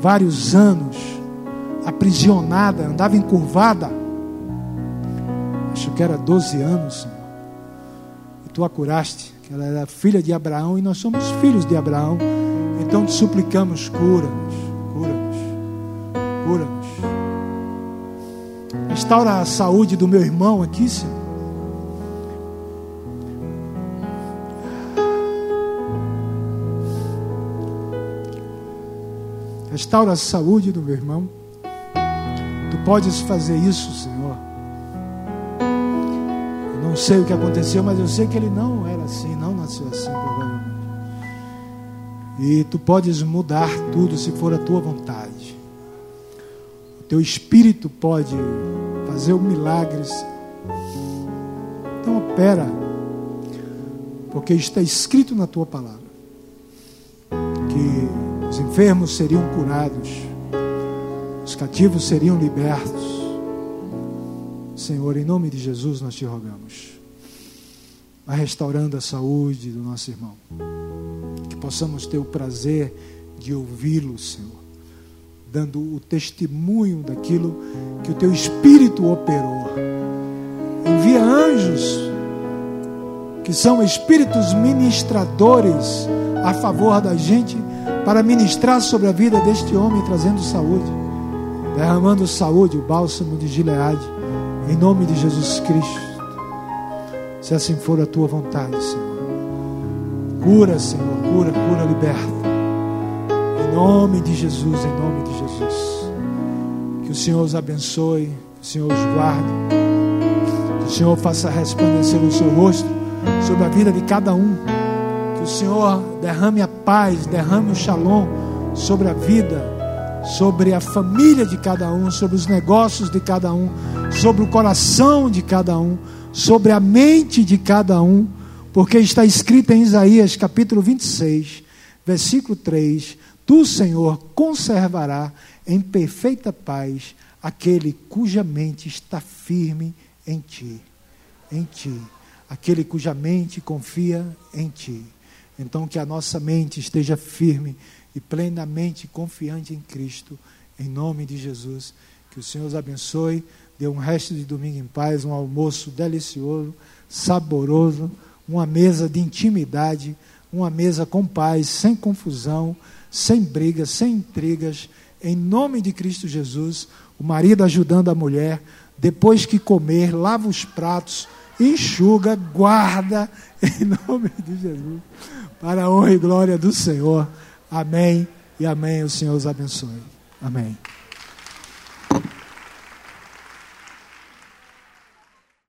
vários anos aprisionada, andava encurvada. Acho que era 12 anos. E tu a curaste ela era filha de Abraão e nós somos filhos de Abraão. Então te suplicamos, cura-nos, cura-nos, cura-nos. Restaura a saúde do meu irmão aqui, Senhor. Restaura a saúde do meu irmão. Tu podes fazer isso, Senhor não sei o que aconteceu, mas eu sei que ele não era assim, não nasceu assim, provavelmente. E tu podes mudar tudo se for a tua vontade. O teu espírito pode fazer um milagres. Então opera, porque está escrito na tua palavra que os enfermos seriam curados, os cativos seriam libertos Senhor, em nome de Jesus nós te rogamos. Vai restaurando a saúde do nosso irmão. Que possamos ter o prazer de ouvi-lo, Senhor. Dando o testemunho daquilo que o teu Espírito operou. Envia anjos, que são espíritos ministradores a favor da gente, para ministrar sobre a vida deste homem, trazendo saúde, derramando saúde, o bálsamo de Gileade em nome de Jesus Cristo. Se assim for a tua vontade, Senhor. Cura, Senhor, cura, cura, liberta. Nome de Jesus, em nome de Jesus. Que o Senhor os abençoe, que o Senhor os guarde. Que o Senhor faça resplandecer o seu rosto sobre a vida de cada um. Que o Senhor derrame a paz, derrame o shalom sobre a vida sobre a família de cada um, sobre os negócios de cada um, sobre o coração de cada um, sobre a mente de cada um, porque está escrito em Isaías capítulo 26, versículo 3: Tu, Senhor, conservará em perfeita paz aquele cuja mente está firme em ti, em ti, aquele cuja mente confia em ti. Então que a nossa mente esteja firme e plenamente confiante em Cristo, em nome de Jesus. Que o Senhor os abençoe, dê um resto de domingo em paz, um almoço delicioso, saboroso, uma mesa de intimidade, uma mesa com paz, sem confusão, sem brigas, sem intrigas, em nome de Cristo Jesus, o marido ajudando a mulher, depois que comer, lava os pratos, enxuga, guarda, em nome de Jesus, para a honra e glória do Senhor. Amém e amém. O Senhor os abençoe. Amém.